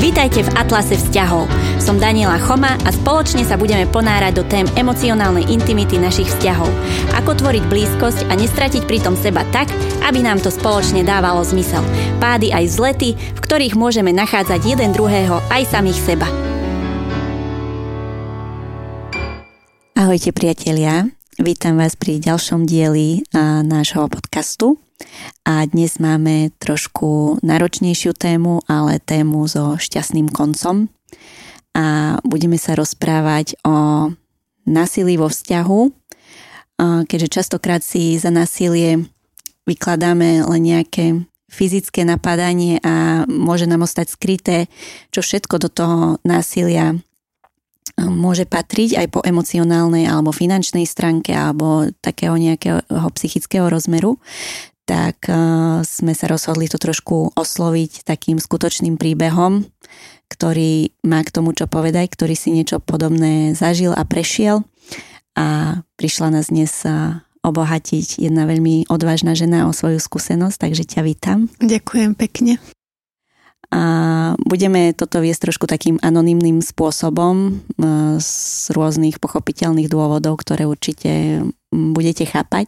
Vítajte v Atlase vzťahov. Som Daniela Choma a spoločne sa budeme ponárať do tém emocionálnej intimity našich vzťahov. Ako tvoriť blízkosť a nestratiť pritom seba tak, aby nám to spoločne dávalo zmysel. Pády aj vzlety, v ktorých môžeme nachádzať jeden druhého aj samých seba. Ahojte priatelia, vítam vás pri ďalšom dieli nášho podcastu. A dnes máme trošku náročnejšiu tému, ale tému so šťastným koncom. A budeme sa rozprávať o násilí vo vzťahu, keďže častokrát si za násilie vykladáme len nejaké fyzické napadanie a môže nám ostať skryté, čo všetko do toho násilia môže patriť aj po emocionálnej alebo finančnej stránke alebo takého nejakého psychického rozmeru tak eh, sme sa rozhodli to trošku osloviť takým skutočným príbehom, ktorý má k tomu čo povedať, ktorý si niečo podobné zažil a prešiel a prišla nás dnes eh, obohatiť jedna veľmi odvážna žena o svoju skúsenosť, takže ťa vítam. Ďakujem pekne. A budeme toto viesť trošku takým anonymným spôsobom eh, z rôznych pochopiteľných dôvodov, ktoré určite budete chápať.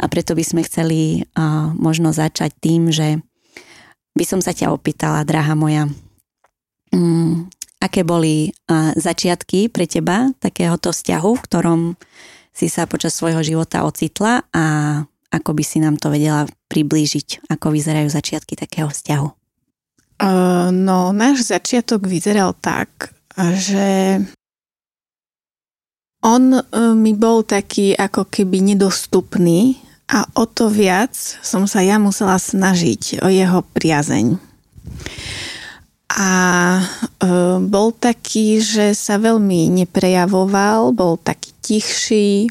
A preto by sme chceli možno začať tým, že by som sa ťa opýtala, drahá moja, um, aké boli začiatky pre teba takéhoto vzťahu, v ktorom si sa počas svojho života ocitla a ako by si nám to vedela priblížiť, ako vyzerajú začiatky takého vzťahu? No, náš začiatok vyzeral tak, že on e, mi bol taký ako keby nedostupný a o to viac som sa ja musela snažiť o jeho priazeň. A e, bol taký, že sa veľmi neprejavoval, bol taký tichší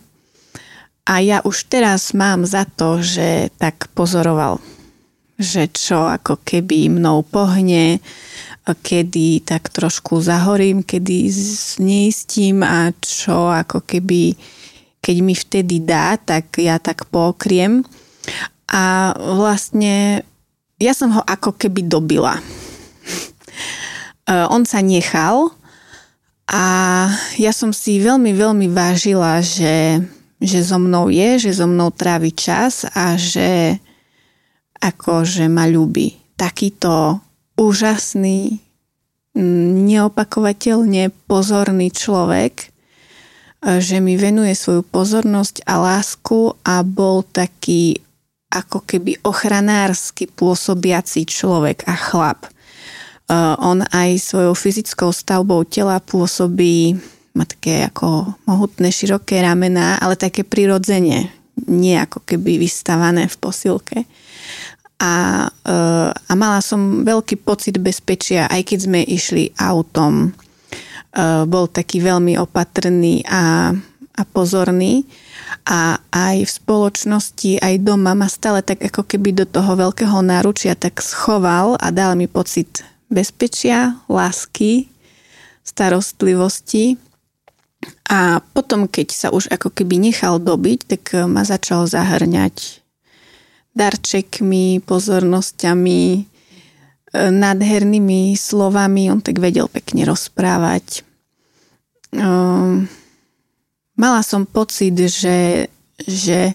a ja už teraz mám za to, že tak pozoroval, že čo ako keby mnou pohne, kedy tak trošku zahorím, kedy zneistím a čo ako keby, keď mi vtedy dá, tak ja tak pokriem. A vlastne ja som ho ako keby dobila. On sa nechal a ja som si veľmi, veľmi vážila, že, že so mnou je, že so mnou trávi čas a že akože ma ľubí. Takýto úžasný, neopakovateľne pozorný človek, e, že mi venuje svoju pozornosť a lásku a bol taký ako keby ochranársky pôsobiaci človek a chlap. E, on aj svojou fyzickou stavbou tela pôsobí, má také ako mohutné, široké ramená, ale také prirodzene, nie ako keby vystavané v posilke a, e, a mala som veľký pocit bezpečia, aj keď sme išli autom. E, bol taký veľmi opatrný a, a pozorný a aj v spoločnosti, aj doma ma stále tak ako keby do toho veľkého náručia tak schoval a dal mi pocit bezpečia, lásky, starostlivosti. A potom, keď sa už ako keby nechal dobiť, tak ma začal zahrňať darčekmi, pozornosťami, e, nádhernými slovami. On tak vedel pekne rozprávať. Ehm, mala som pocit, že, že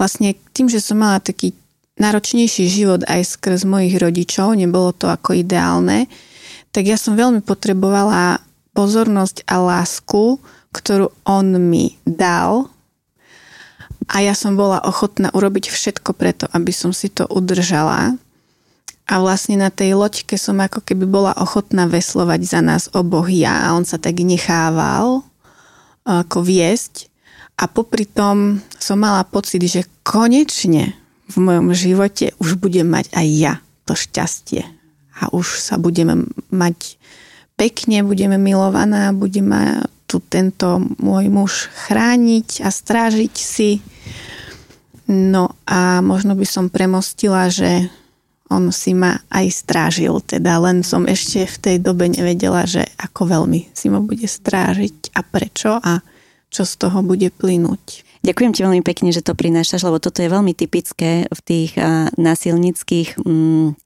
vlastne tým, že som mala taký náročnejší život aj skrz mojich rodičov, nebolo to ako ideálne, tak ja som veľmi potrebovala pozornosť a lásku, ktorú on mi dal a ja som bola ochotná urobiť všetko preto, aby som si to udržala. A vlastne na tej loďke som ako keby bola ochotná veslovať za nás oboch ja a on sa tak nechával ako viesť. A popri tom som mala pocit, že konečne v mojom živote už budem mať aj ja to šťastie. A už sa budeme mať pekne, budeme milovaná, bude ma tu tento môj muž chrániť a strážiť si No a možno by som premostila, že on si ma aj strážil, teda len som ešte v tej dobe nevedela, že ako veľmi si ma bude strážiť a prečo a čo z toho bude plynúť. Ďakujem ti veľmi pekne, že to prinášaš, lebo toto je veľmi typické v tých násilnických mm,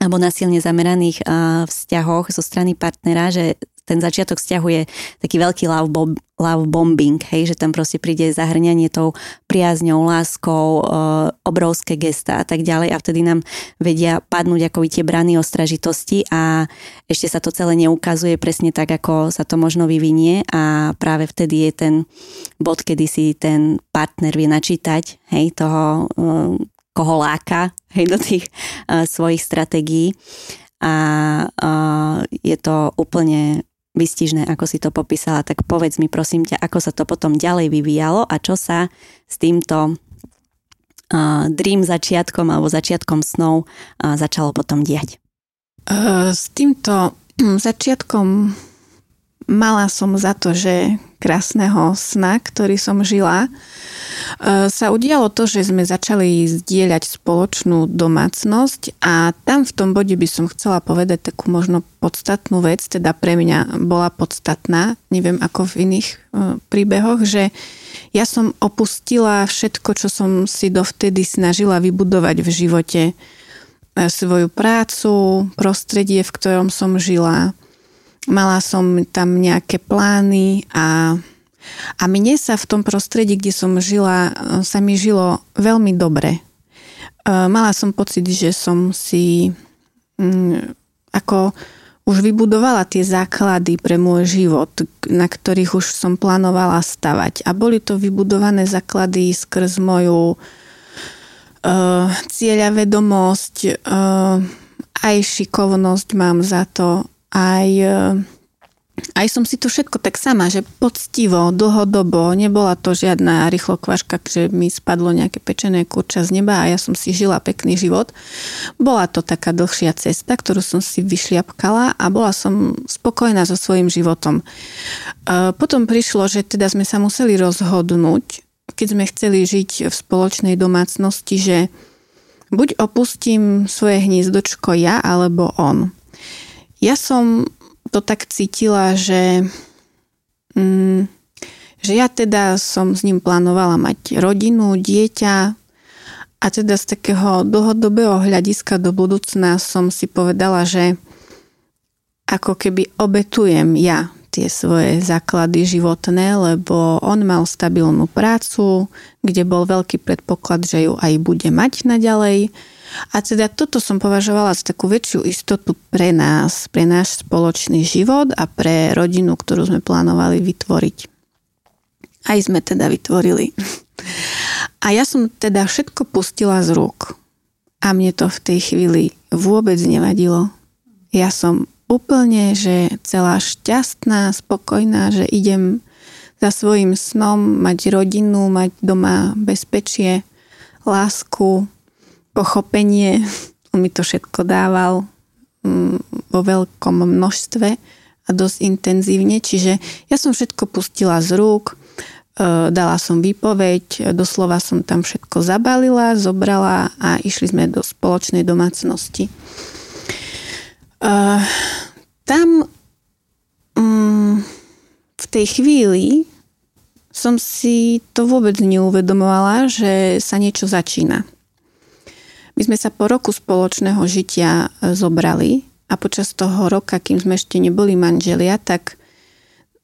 alebo na silne zameraných vzťahoch zo strany partnera, že ten začiatok vzťahu je taký veľký love, bomb, love bombing, hej, že tam proste príde zahrňanie tou priazňou, láskou, e, obrovské gesta a tak ďalej a vtedy nám vedia padnúť ako tie brany ostražitosti a ešte sa to celé neukazuje presne tak, ako sa to možno vyvinie a práve vtedy je ten bod, kedy si ten partner vie načítať, hej, toho, e, koho láka, hej, do tých uh, svojich stratégií a uh, je to úplne vystižné, ako si to popísala, tak povedz mi prosím ťa, ako sa to potom ďalej vyvíjalo a čo sa s týmto uh, dream začiatkom alebo začiatkom snov uh, začalo potom diať. Uh, s týmto začiatkom mala som za to, že krásneho sna, ktorý som žila, E, sa udialo to, že sme začali zdieľať spoločnú domácnosť a tam v tom bode by som chcela povedať takú možno podstatnú vec, teda pre mňa bola podstatná, neviem ako v iných e, príbehoch, že ja som opustila všetko, čo som si dovtedy snažila vybudovať v živote. E, svoju prácu, prostredie, v ktorom som žila. Mala som tam nejaké plány a a mne sa v tom prostredí, kde som žila, sa mi žilo veľmi dobre. E, mala som pocit, že som si mm, ako už vybudovala tie základy pre môj život, na ktorých už som plánovala stavať. A boli to vybudované základy skrz moju uh, cieľavedomosť, uh, aj šikovnosť mám za to, aj uh, aj som si to všetko tak sama, že poctivo, dlhodobo, nebola to žiadna rýchlo kvaška, že mi spadlo nejaké pečené kurča z neba a ja som si žila pekný život. Bola to taká dlhšia cesta, ktorú som si vyšliapkala a bola som spokojná so svojím životom. Potom prišlo, že teda sme sa museli rozhodnúť, keď sme chceli žiť v spoločnej domácnosti, že buď opustím svoje hniezdočko ja alebo on. Ja som to tak cítila, že, mm, že ja teda som s ním plánovala mať rodinu, dieťa a teda z takého dlhodobého hľadiska do budúcna som si povedala, že ako keby obetujem ja tie svoje základy životné, lebo on mal stabilnú prácu, kde bol veľký predpoklad, že ju aj bude mať naďalej a teda toto som považovala za takú väčšiu istotu pre nás, pre náš spoločný život a pre rodinu, ktorú sme plánovali vytvoriť. Aj sme teda vytvorili. A ja som teda všetko pustila z rúk. A mne to v tej chvíli vôbec nevadilo. Ja som úplne, že celá šťastná, spokojná, že idem za svojim snom mať rodinu, mať doma bezpečie, lásku, pochopenie. On mi to všetko dával mm, vo veľkom množstve a dosť intenzívne. Čiže ja som všetko pustila z rúk, e, dala som výpoveď, doslova som tam všetko zabalila, zobrala a išli sme do spoločnej domácnosti. E, tam mm, v tej chvíli som si to vôbec neuvedomovala, že sa niečo začína. My sme sa po roku spoločného žitia e, zobrali a počas toho roka, kým sme ešte neboli manželia, tak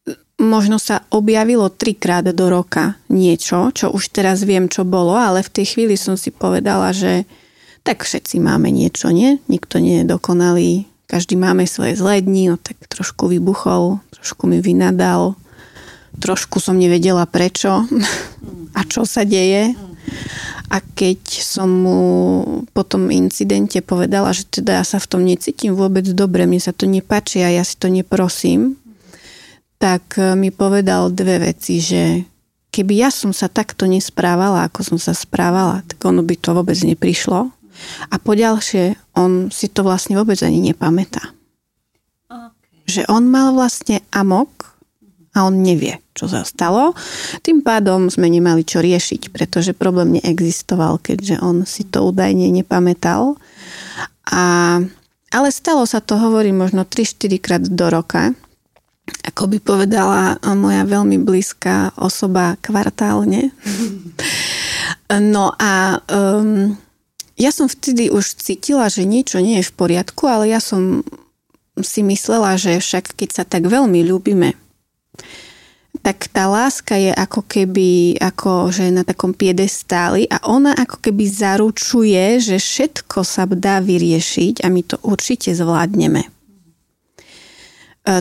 e, možno sa objavilo trikrát do roka niečo, čo už teraz viem, čo bolo, ale v tej chvíli som si povedala, že tak všetci máme niečo, nie? Nikto nie je dokonalý, každý máme svoje zlé dni, no tak trošku vybuchol, trošku mi vynadal, trošku som nevedela prečo a čo sa deje. A keď som mu po tom incidente povedala, že teda ja sa v tom necítim vôbec dobre, mne sa to nepáči a ja si to neprosím, tak e, mi povedal dve veci, že keby ja som sa takto nesprávala, ako som sa správala, tak ono by to vôbec neprišlo. A poďalšie, on si to vlastne vôbec ani nepamätá. Okay. Že on mal vlastne amok a on nevie, čo sa stalo. Tým pádom sme nemali čo riešiť, pretože problém neexistoval, keďže on si to údajne nepamätal. A, ale stalo sa to, hovorím, možno 3-4 krát do roka. Ako by povedala moja veľmi blízka osoba kvartálne. No a um, ja som vtedy už cítila, že niečo nie je v poriadku, ale ja som si myslela, že však keď sa tak veľmi ľúbime, tak tá láska je ako keby ako, že na takom piedestáli a ona ako keby zaručuje, že všetko sa dá vyriešiť a my to určite zvládneme. E,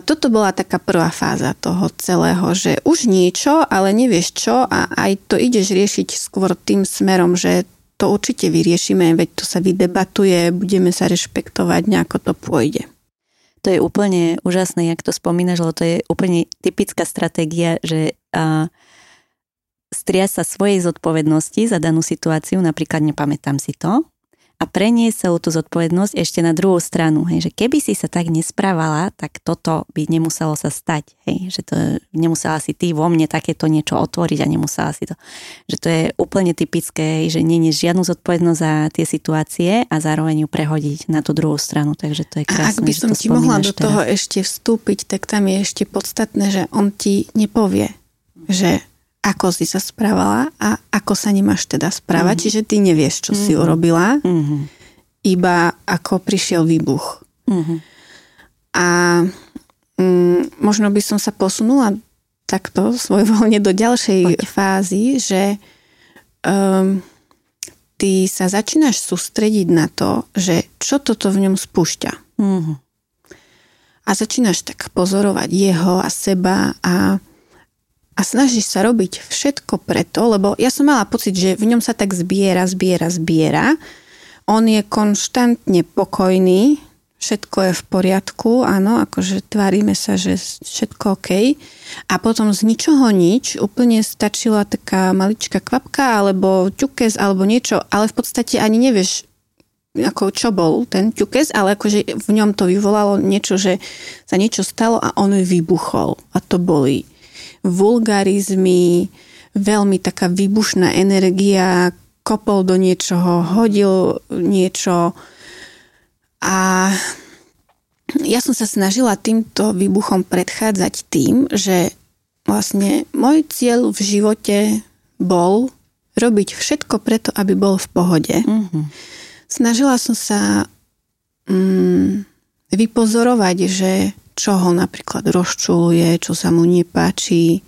toto bola taká prvá fáza toho celého, že už niečo, ale nevieš čo a aj to ideš riešiť skôr tým smerom, že to určite vyriešime, veď to sa vydebatuje, budeme sa rešpektovať, nejako to pôjde to je úplne úžasné, jak to spomínaš, lebo to je úplne typická stratégia, že a, stria sa svojej zodpovednosti za danú situáciu, napríklad nepamätám si to, a preniesť celú tú zodpovednosť ešte na druhú stranu. Hej, že keby si sa tak nesprávala, tak toto by nemuselo sa stať. Hej, že to nemusela si ty vo mne takéto niečo otvoriť a nemusela si to. Že to je úplne typické, že nie je žiadnu zodpovednosť za tie situácie a zároveň ju prehodiť na tú druhú stranu. Takže to je krásne. A ak by som ti mohla do toho teraz. ešte vstúpiť, tak tam je ešte podstatné, že on ti nepovie, že ako si sa správala a ako sa nemáš teda správať. Mm-hmm. Čiže ty nevieš, čo mm-hmm. si urobila, mm-hmm. iba ako prišiel výbuch. Mm-hmm. A mm, možno by som sa posunula takto svojvoľne do ďalšej Poď. fázy, že um, ty sa začínaš sústrediť na to, že čo toto v ňom spúšťa. Mm-hmm. A začínaš tak pozorovať jeho a seba a a snažíš sa robiť všetko preto, lebo ja som mala pocit, že v ňom sa tak zbiera, zbiera, zbiera. On je konštantne pokojný, všetko je v poriadku, áno, akože tvárime sa, že všetko OK. A potom z ničoho nič úplne stačila taká maličká kvapka alebo ťukes alebo niečo, ale v podstate ani nevieš, ako čo bol ten ťukes, ale akože v ňom to vyvolalo niečo, že sa niečo stalo a on vybuchol a to boli vulgarizmy, veľmi taká výbušná energia, kopol do niečoho, hodil niečo a ja som sa snažila týmto výbuchom predchádzať tým, že vlastne môj cieľ v živote bol robiť všetko preto, aby bol v pohode. Mm-hmm. Snažila som sa mm, vypozorovať, že čo ho napríklad rozčuluje, čo sa mu nepáči,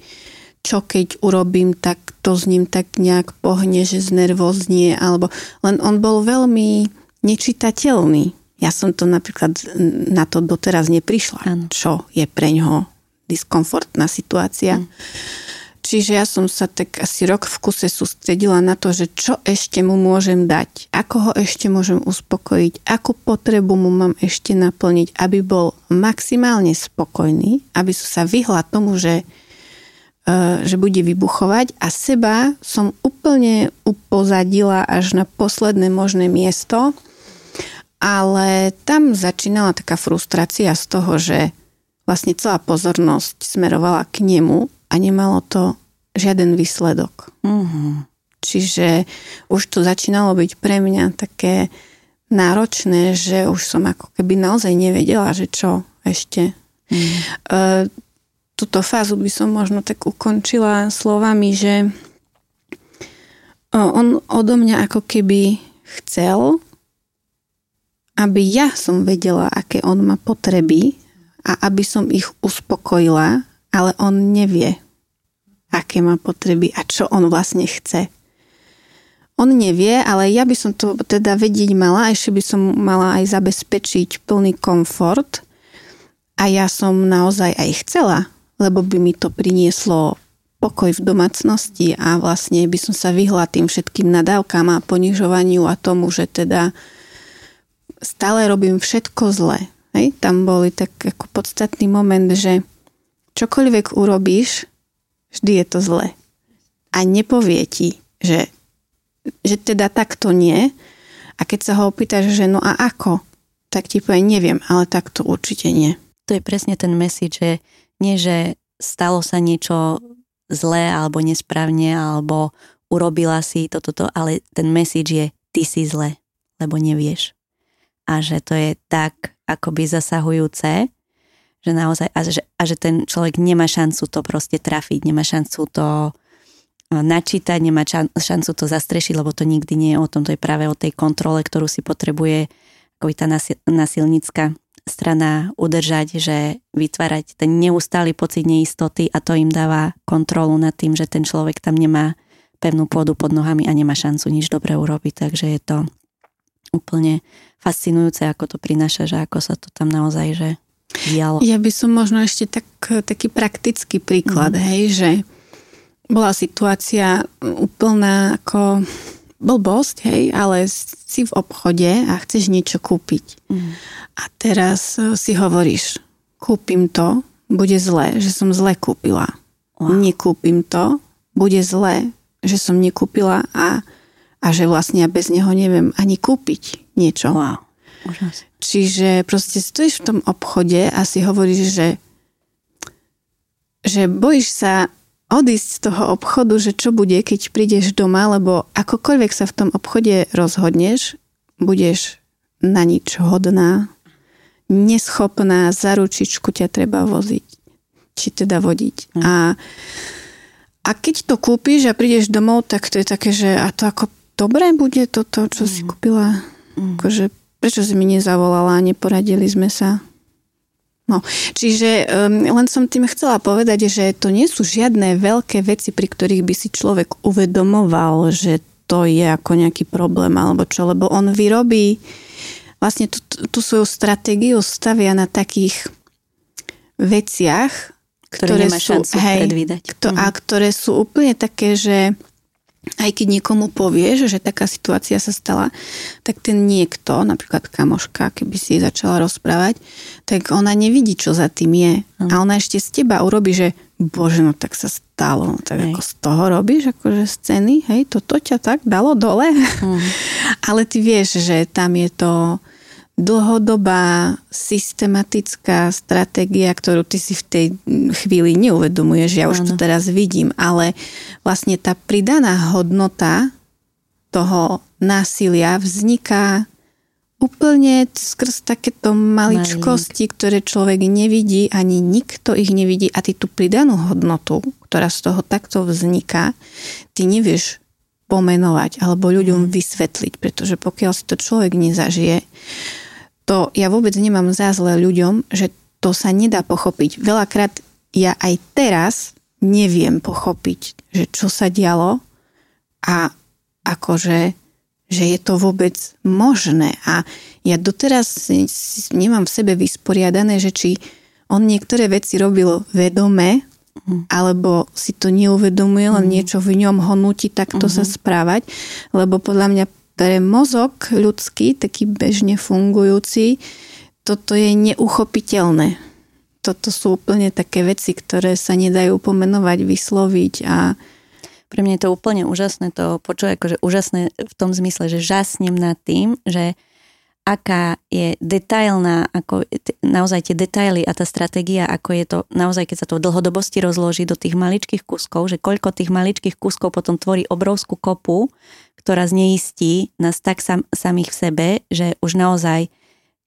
čo keď urobím, tak to s ním tak nejak pohne, že znervoznie, alebo len on bol veľmi nečitateľný. Ja som to napríklad na to doteraz neprišla, ano. čo je pre ňoho diskomfortná situácia. Mm. Čiže ja som sa tak asi rok v kuse sústredila na to, že čo ešte mu môžem dať, ako ho ešte môžem uspokojiť, akú potrebu mu mám ešte naplniť, aby bol maximálne spokojný, aby som sa vyhla tomu, že, e, že bude vybuchovať? A seba som úplne upozadila až na posledné možné miesto, ale tam začínala taká frustrácia z toho, že vlastne celá pozornosť smerovala k nemu a nemalo to žiaden výsledok. Mm-hmm. Čiže už to začínalo byť pre mňa také náročné, že už som ako keby naozaj nevedela, že čo ešte. Mm. E, túto fázu by som možno tak ukončila slovami, že on odo mňa ako keby chcel, aby ja som vedela, aké on má potreby a aby som ich uspokojila ale on nevie, aké má potreby a čo on vlastne chce. On nevie, ale ja by som to teda vedieť mala, ešte by som mala aj zabezpečiť plný komfort a ja som naozaj aj chcela, lebo by mi to prinieslo pokoj v domácnosti a vlastne by som sa vyhla tým všetkým nadávkam a ponižovaniu a tomu, že teda stále robím všetko zle. Hej? Tam boli tak ako podstatný moment, že čokoľvek urobíš, vždy je to zle. A nepovie ti, že, že teda takto nie. A keď sa ho opýtaš, že no a ako, tak ti povie, neviem, ale takto určite nie. To je presne ten message, že nie, že stalo sa niečo zlé alebo nesprávne, alebo urobila si toto, to, ale ten message je, ty si zle, lebo nevieš. A že to je tak akoby zasahujúce, že naozaj, a že, a že ten človek nemá šancu to proste trafiť, nemá šancu to načítať, nemá šancu to zastrešiť, lebo to nikdy nie je o tom, to je práve o tej kontrole, ktorú si potrebuje ako tá nasilnícka strana udržať, že vytvárať ten neustály pocit neistoty a to im dáva kontrolu nad tým, že ten človek tam nemá pevnú pôdu pod nohami a nemá šancu nič dobre urobiť. Takže je to úplne fascinujúce, ako to prináša, že ako sa to tam naozaj že dialo. Ja by som možno ešte tak, taký praktický príklad, mm. hej, že bola situácia úplná ako blbosť, hej, ale si v obchode a chceš niečo kúpiť. Mm. A teraz e, si hovoríš, kúpim to, bude zlé, že som zle kúpila. Wow. Nekúpim to, bude zlé, že som nekúpila a, a že vlastne ja bez neho neviem ani kúpiť niečo. Wow. Čiže proste stojíš v tom obchode a si hovoríš, že že bojíš sa odísť z toho obchodu, že čo bude, keď prídeš doma, lebo akokoľvek sa v tom obchode rozhodneš, budeš na nič hodná, neschopná, za ručičku ťa treba voziť, či teda vodiť. Mm. A, a keď to kúpiš a prídeš domov, tak to je také, že a to ako dobré bude toto, čo mm. si kúpila? Mm. Akože, prečo si mi nezavolala a neporadili sme sa? No, čiže um, len som tým chcela povedať, že to nie sú žiadne veľké veci, pri ktorých by si človek uvedomoval, že to je ako nejaký problém alebo čo, lebo on vyrobí vlastne tú, tú svoju stratégiu stavia na takých veciach, ktoré, ktoré sú, hej, kto, mm. a mhm. ktoré sú úplne také, že aj keď niekomu povieš, že taká situácia sa stala, tak ten niekto, napríklad kamoška, keby si začala rozprávať, tak ona nevidí, čo za tým je. Mm. A ona ešte z teba urobí, že bože, no tak sa stalo. No, tak hej. ako z toho robíš, akože scény, hej, toto ťa tak dalo dole. Mm. Ale ty vieš, že tam je to dlhodobá systematická stratégia, ktorú ty si v tej chvíli neuvedomuješ, ja už to teraz vidím, ale vlastne tá pridaná hodnota toho násilia vzniká úplne skrz takéto maličkosti, Malink. ktoré človek nevidí, ani nikto ich nevidí a ty tú pridanú hodnotu, ktorá z toho takto vzniká, ty nevieš pomenovať alebo ľuďom mm. vysvetliť, pretože pokiaľ si to človek nezažije, to ja vôbec nemám za zle ľuďom, že to sa nedá pochopiť. Veľakrát ja aj teraz neviem pochopiť, že čo sa dialo a akože že je to vôbec možné. A ja doteraz nemám v sebe vysporiadané, že či on niektoré veci robil vedome, mm. alebo si to neuvedomuje, len mm. niečo v ňom ho nutí takto mm. sa mhm. správať, lebo podľa mňa pre mozog ľudský, taký bežne fungujúci, toto je neuchopiteľné. Toto sú úplne také veci, ktoré sa nedajú pomenovať, vysloviť a pre mňa je to úplne úžasné to počuť, akože úžasné v tom zmysle, že žasnem nad tým, že aká je detailná, ako naozaj tie detaily a tá stratégia, ako je to naozaj, keď sa to v dlhodobosti rozloží do tých maličkých kuskov, že koľko tých maličkých kuskov potom tvorí obrovskú kopu, ktorá zneistí nás tak sam, samých v sebe, že už naozaj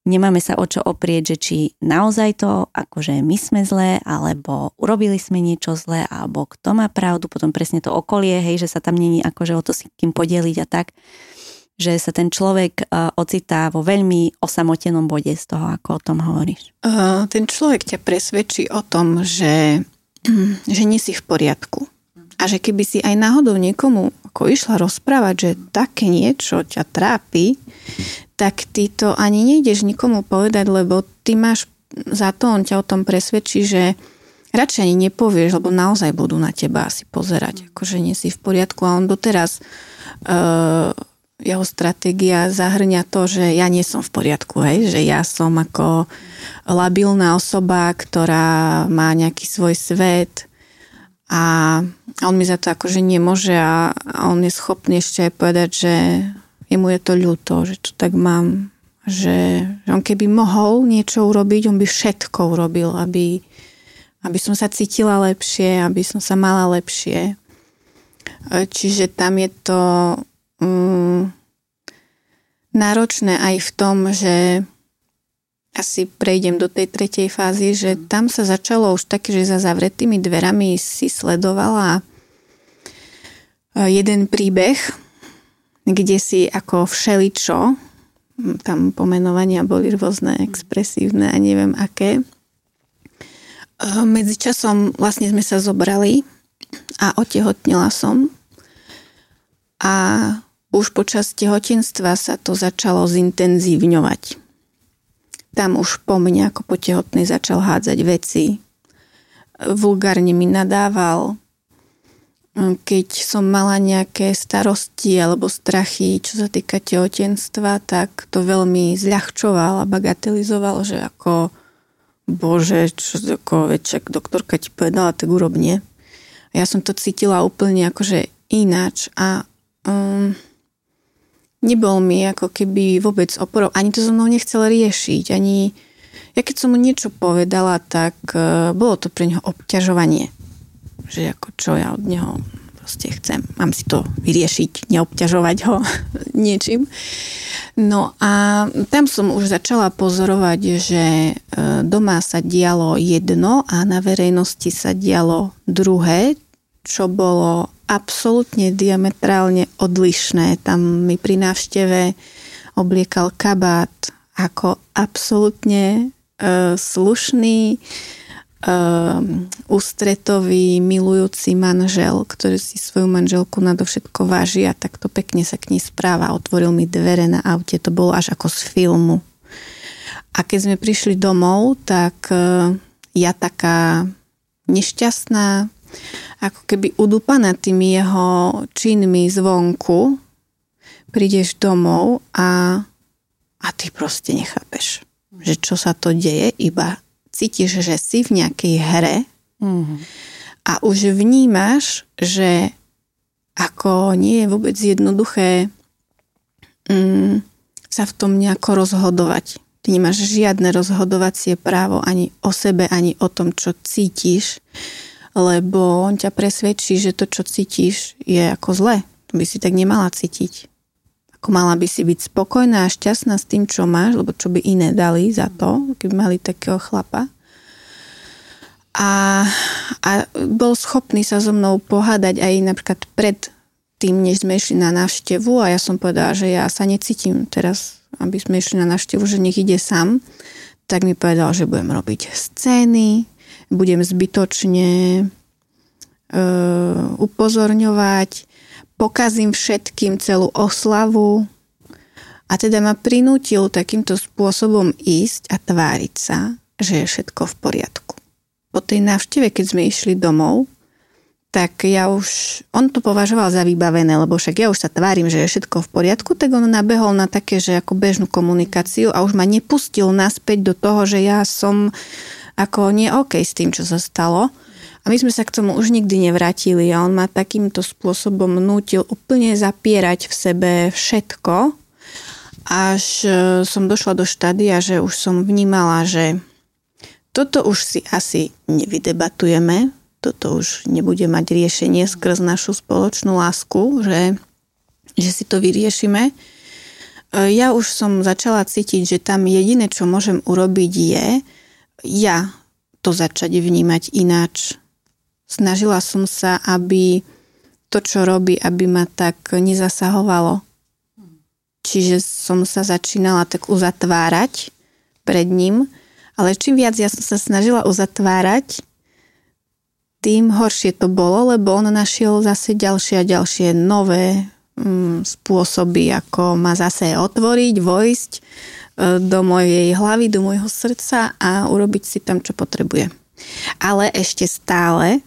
nemáme sa o čo oprieť, že či naozaj to, akože my sme zlé, alebo urobili sme niečo zlé, alebo kto má pravdu, potom presne to okolie, hej, že sa tam není akože o to si kým podeliť a tak, že sa ten človek uh, ocitá vo veľmi osamotenom bode z toho, ako o tom hovoríš. Uh, ten človek ťa presvedčí o tom, že, že nie si v poriadku. A že keby si aj náhodou niekomu ako išla rozprávať, že také niečo ťa trápi, tak ty to ani nejdeš nikomu povedať, lebo ty máš za to, on ťa o tom presvedčí, že radšej ani nepovieš, lebo naozaj budú na teba asi pozerať, akože nie si v poriadku a on doteraz uh, jeho stratégia zahrňa to, že ja nie som v poriadku, hej? že ja som ako labilná osoba, ktorá má nejaký svoj svet, a on mi za to akože nemôže a on je schopný ešte aj povedať, že jemu je to ľúto, že to tak mám. Že, že on keby mohol niečo urobiť, on by všetko urobil, aby, aby som sa cítila lepšie, aby som sa mala lepšie. Čiže tam je to um, náročné aj v tom, že asi prejdem do tej tretej fázy, že mhm. tam sa začalo už také, že za zavretými dverami si sledovala jeden príbeh, kde si ako všeličo, tam pomenovania boli rôzne, expresívne a neviem aké. Medzičasom vlastne sme sa zobrali a otehotnila som. A už počas tehotenstva sa to začalo zintenzívňovať. Tam už po mne ako po tehotnej začal hádzať veci. Vulgárne mi nadával. Keď som mala nejaké starosti alebo strachy, čo sa týka tehotenstva, tak to veľmi zľahčoval a bagatelizoval, že ako bože, čo ako večak doktorka ti povedala, tak urobne. Ja som to cítila úplne akože ináč a um, nebol mi ako keby vôbec oporou. Ani to so mnou nechcel riešiť, ani ja keď som mu niečo povedala, tak uh, bolo to pre neho obťažovanie. Že ako čo ja od neho proste chcem. Mám si to vyriešiť, neobťažovať ho niečím. No a tam som už začala pozorovať, že e, doma sa dialo jedno a na verejnosti sa dialo druhé, čo bolo absolútne diametrálne odlišné. Tam mi pri návšteve obliekal kabát ako absolútne e, slušný, um, ústretový, milujúci manžel, ktorý si svoju manželku nadovšetko váži a takto pekne sa k nej správa. Otvoril mi dvere na aute, to bolo až ako z filmu. A keď sme prišli domov, tak uh, ja taká nešťastná, ako keby udupaná tými jeho činmi zvonku, prídeš domov a, a ty proste nechápeš, že čo sa to deje, iba cítiš, že si v nejakej hre mm-hmm. a už vnímaš, že ako nie je vôbec jednoduché mm, sa v tom nejako rozhodovať. Ty nemáš žiadne rozhodovacie právo ani o sebe, ani o tom, čo cítiš, lebo on ťa presvedčí, že to, čo cítiš, je ako zle. To by si tak nemala cítiť. Ako mala by si byť spokojná a šťastná s tým, čo máš, lebo čo by iné dali za to, keby mali takého chlapa. A, a bol schopný sa so mnou pohádať aj napríklad pred tým, než sme išli na návštevu a ja som povedala, že ja sa necítim teraz, aby sme išli na návštevu, že nech ide sám, tak mi povedal, že budem robiť scény, budem zbytočne uh, upozorňovať, pokazím všetkým celú oslavu a teda ma prinútil takýmto spôsobom ísť a tváriť sa, že je všetko v poriadku. Po tej návšteve, keď sme išli domov, tak ja už, on to považoval za vybavené, lebo však ja už sa tvárim, že je všetko v poriadku, tak on nabehol na také, že ako bežnú komunikáciu a už ma nepustil naspäť do toho, že ja som ako nie OK s tým, čo sa stalo. A my sme sa k tomu už nikdy nevrátili a on ma takýmto spôsobom nútil úplne zapierať v sebe všetko, až e, som došla do štádia, že už som vnímala, že toto už si asi nevydebatujeme, toto už nebude mať riešenie skrz našu spoločnú lásku, že, že si to vyriešime. E, ja už som začala cítiť, že tam jediné, čo môžem urobiť je ja to začať vnímať ináč, Snažila som sa, aby to, čo robí, aby ma tak nezasahovalo. Čiže som sa začínala tak uzatvárať pred ním, ale čím viac ja som sa snažila uzatvárať, tým horšie to bolo, lebo on našiel zase ďalšie a ďalšie nové mm, spôsoby, ako ma zase otvoriť, vojsť e, do mojej hlavy, do môjho srdca a urobiť si tam, čo potrebuje. Ale ešte stále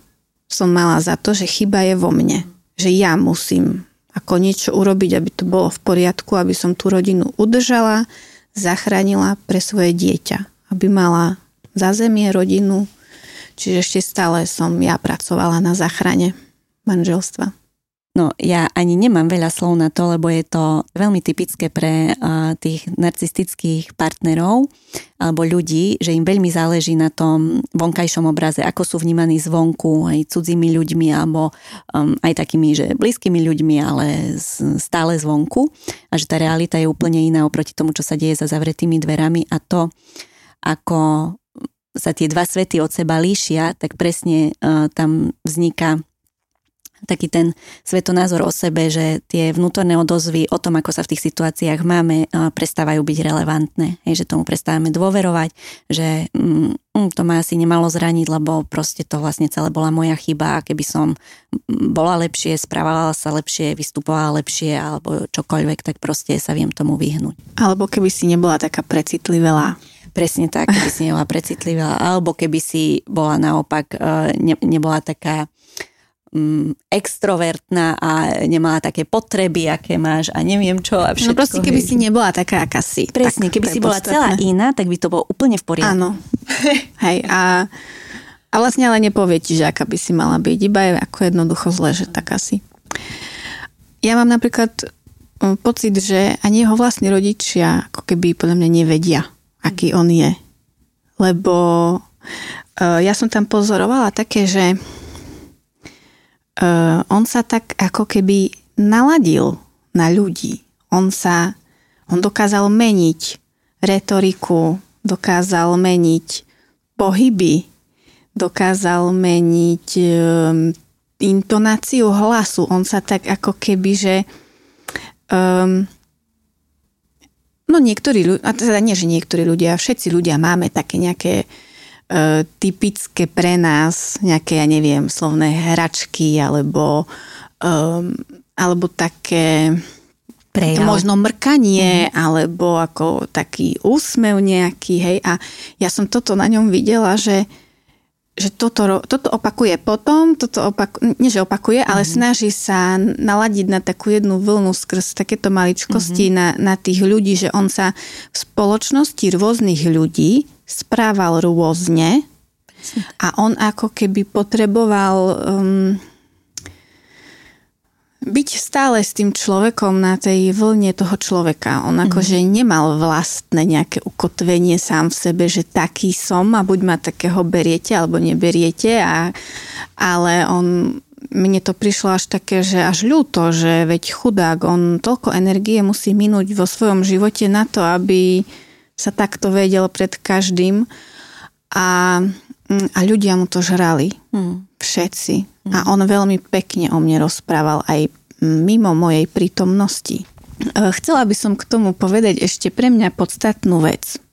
som mala za to, že chyba je vo mne. Že ja musím ako niečo urobiť, aby to bolo v poriadku, aby som tú rodinu udržala, zachránila pre svoje dieťa. Aby mala zázemie, rodinu. Čiže ešte stále som ja pracovala na záchrane manželstva. No ja ani nemám veľa slov na to, lebo je to veľmi typické pre uh, tých narcistických partnerov alebo ľudí, že im veľmi záleží na tom vonkajšom obraze, ako sú vnímaní zvonku aj cudzími ľuďmi alebo um, aj takými, že blízkymi ľuďmi, ale z, stále zvonku. A že tá realita je úplne iná oproti tomu, čo sa deje za zavretými dverami. A to, ako sa tie dva svety od seba líšia, tak presne uh, tam vzniká taký ten svetonázor o sebe, že tie vnútorné odozvy o tom, ako sa v tých situáciách máme, prestávajú byť relevantné. Hej, že tomu prestávame dôverovať, že mm, mm, to ma asi nemalo zraniť, lebo proste to vlastne celé bola moja chyba a keby som bola lepšie, správala sa lepšie, vystupovala lepšie alebo čokoľvek, tak proste sa viem tomu vyhnúť. Alebo keby si nebola taká precitlivelá. Presne tak, keby si nebola precitlivá, alebo keby si bola naopak, e, ne, nebola taká um, extrovertná a nemala také potreby, aké máš a neviem čo. A všetko, no proste, keby hej. si nebola taká, aká si. Presne, keby si bola celá iná, tak by to bolo úplne v poriadku. Áno. hej, a, a vlastne ale nepovie ti, že aká by si mala byť. Iba je ako jednoducho zle, že taká si. Ja mám napríklad um, pocit, že ani jeho vlastní rodičia ako keby podľa mňa nevedia, aký on je. Lebo uh, ja som tam pozorovala také, že uh, on sa tak ako keby naladil na ľudí. On sa, on dokázal meniť retoriku, dokázal meniť pohyby, dokázal meniť um, intonáciu hlasu. On sa tak ako keby, že um, no niektorí ľudia, a teda nie, že niektorí ľudia, všetci ľudia máme také nejaké typické pre nás nejaké, ja neviem, slovné hračky alebo, um, alebo také Prejav. možno mrkanie, mm. alebo ako taký úsmev nejaký, hej. A ja som toto na ňom videla, že, že toto, toto opakuje potom, toto opakuje, nie že opakuje, mm. ale mhm. snaží sa naladiť na takú jednu vlnu skrz takéto maličkosti mm. na, na tých ľudí, že on sa v spoločnosti rôznych ľudí správal rôzne a on ako keby potreboval um, byť stále s tým človekom na tej vlne toho človeka. On akože mm. nemal vlastné nejaké ukotvenie sám v sebe, že taký som a buď ma takého beriete alebo neberiete, a, ale on mne to prišlo až také, že až ľúto, že veď chudák, on toľko energie musí minúť vo svojom živote na to, aby sa takto vedel pred každým a, mm, a ľudia mu to žrali. Mm. Všetci. Mm. A on veľmi pekne o mne rozprával aj mimo mojej prítomnosti. E, chcela by som k tomu povedať ešte pre mňa podstatnú vec.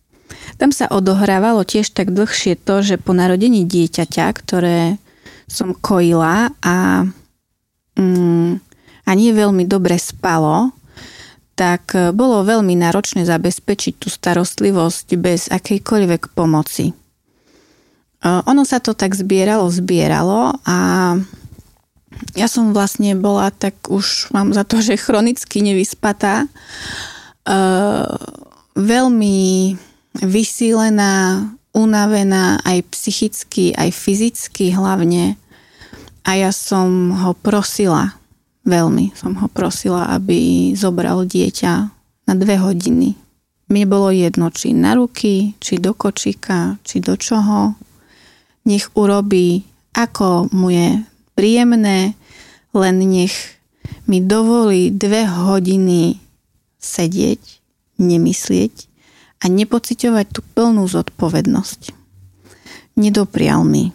Tam sa odohrávalo tiež tak dlhšie to, že po narodení dieťaťa, ktoré som kojila a, mm, a nie veľmi dobre spalo, tak e, bolo veľmi náročné zabezpečiť tú starostlivosť bez akejkoľvek pomoci. E, ono sa to tak zbieralo, zbieralo a ja som vlastne bola tak už, mám za to, že chronicky nevyspatá, e, veľmi vysílená, unavená aj psychicky, aj fyzicky hlavne. A ja som ho prosila, Veľmi som ho prosila, aby zobral dieťa na dve hodiny. Mne bolo jedno, či na ruky, či do kočíka, či do čoho. Nech urobí, ako mu je príjemné, len nech mi dovolí dve hodiny sedieť, nemyslieť a nepociťovať tú plnú zodpovednosť. Nedoprial mi.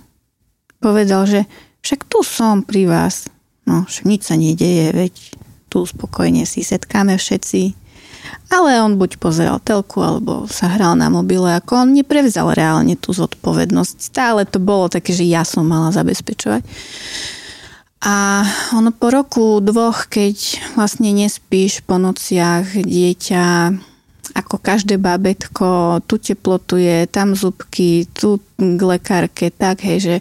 Povedal, že však tu som pri vás, No, však nič sa nedeje, veď tu spokojne si setkáme všetci. Ale on buď pozeral telku, alebo sa hral na mobile, ako on neprevzal reálne tú zodpovednosť. Stále to bolo také, že ja som mala zabezpečovať. A ono po roku, dvoch, keď vlastne nespíš po nociach, dieťa ako každé babetko, tu teplotuje, tam zubky, tu k lekárke, tak hej, že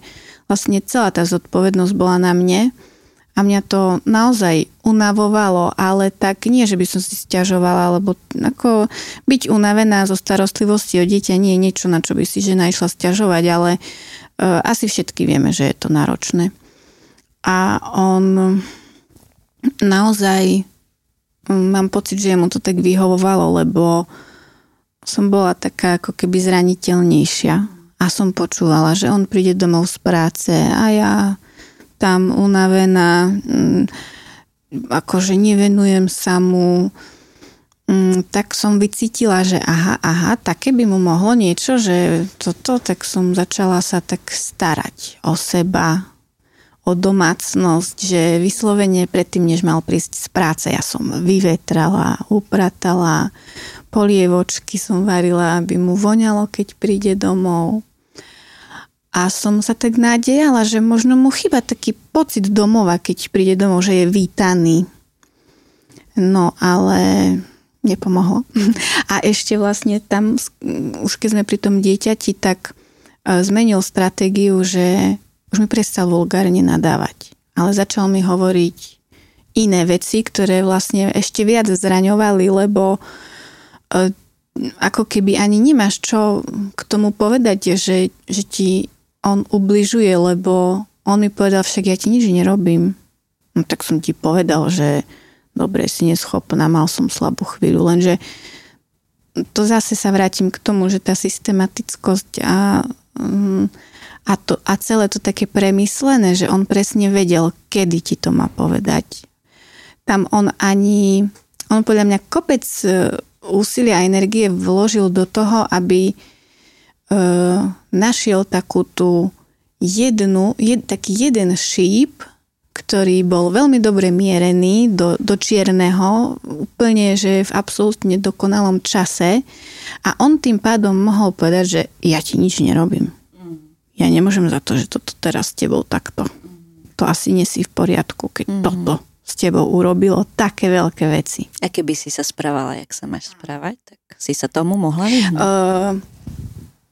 vlastne celá tá zodpovednosť bola na mne a mňa to naozaj unavovalo, ale tak nie, že by som si stiažovala, lebo ako byť unavená zo starostlivosti o dieťa nie je niečo, na čo by si žena išla stiažovať, ale uh, asi všetky vieme, že je to náročné. A on naozaj mám pocit, že mu to tak vyhovovalo, lebo som bola taká ako keby zraniteľnejšia a som počúvala, že on príde domov z práce a ja tam unavená, mm, akože nevenujem sa mu, mm, tak som vycítila, že aha, aha, také by mu mohlo niečo, že toto, tak som začala sa tak starať o seba, o domácnosť, že vyslovene predtým, než mal prísť z práce, ja som vyvetrala, upratala, polievočky som varila, aby mu voňalo, keď príde domov. A som sa tak nádejala, že možno mu chyba taký pocit domova, keď príde domov, že je vítaný. No ale nepomohlo. A ešte vlastne tam, už keď sme pri tom dieťati, tak e, zmenil stratégiu, že už mi prestal vulgárne nadávať. Ale začal mi hovoriť iné veci, ktoré vlastne ešte viac zraňovali, lebo e, ako keby ani nemáš čo k tomu povedať, že, že ti on ubližuje, lebo on mi povedal, však ja ti nič nerobím. No tak som ti povedal, že dobre, si neschopná, mal som slabú chvíľu, lenže to zase sa vrátim k tomu, že tá systematickosť a mm, a, to, a celé to také premyslené, že on presne vedel, kedy ti to má povedať. Tam on ani, on podľa mňa kopec e, úsilia a energie vložil do toho, aby našiel takú tú jednu, jed, taký jeden šíp, ktorý bol veľmi dobre mierený do, do čierneho, úplne, že v absolútne dokonalom čase a on tým pádom mohol povedať, že ja ti nič nerobím ja nemôžem za to, že toto teraz s tebou takto. To asi nesi v poriadku, keď mm-hmm. toto s tebou urobilo také veľké veci. A keby si sa správala, jak sa máš správať, tak si sa tomu mohla vyhnúť? Uh,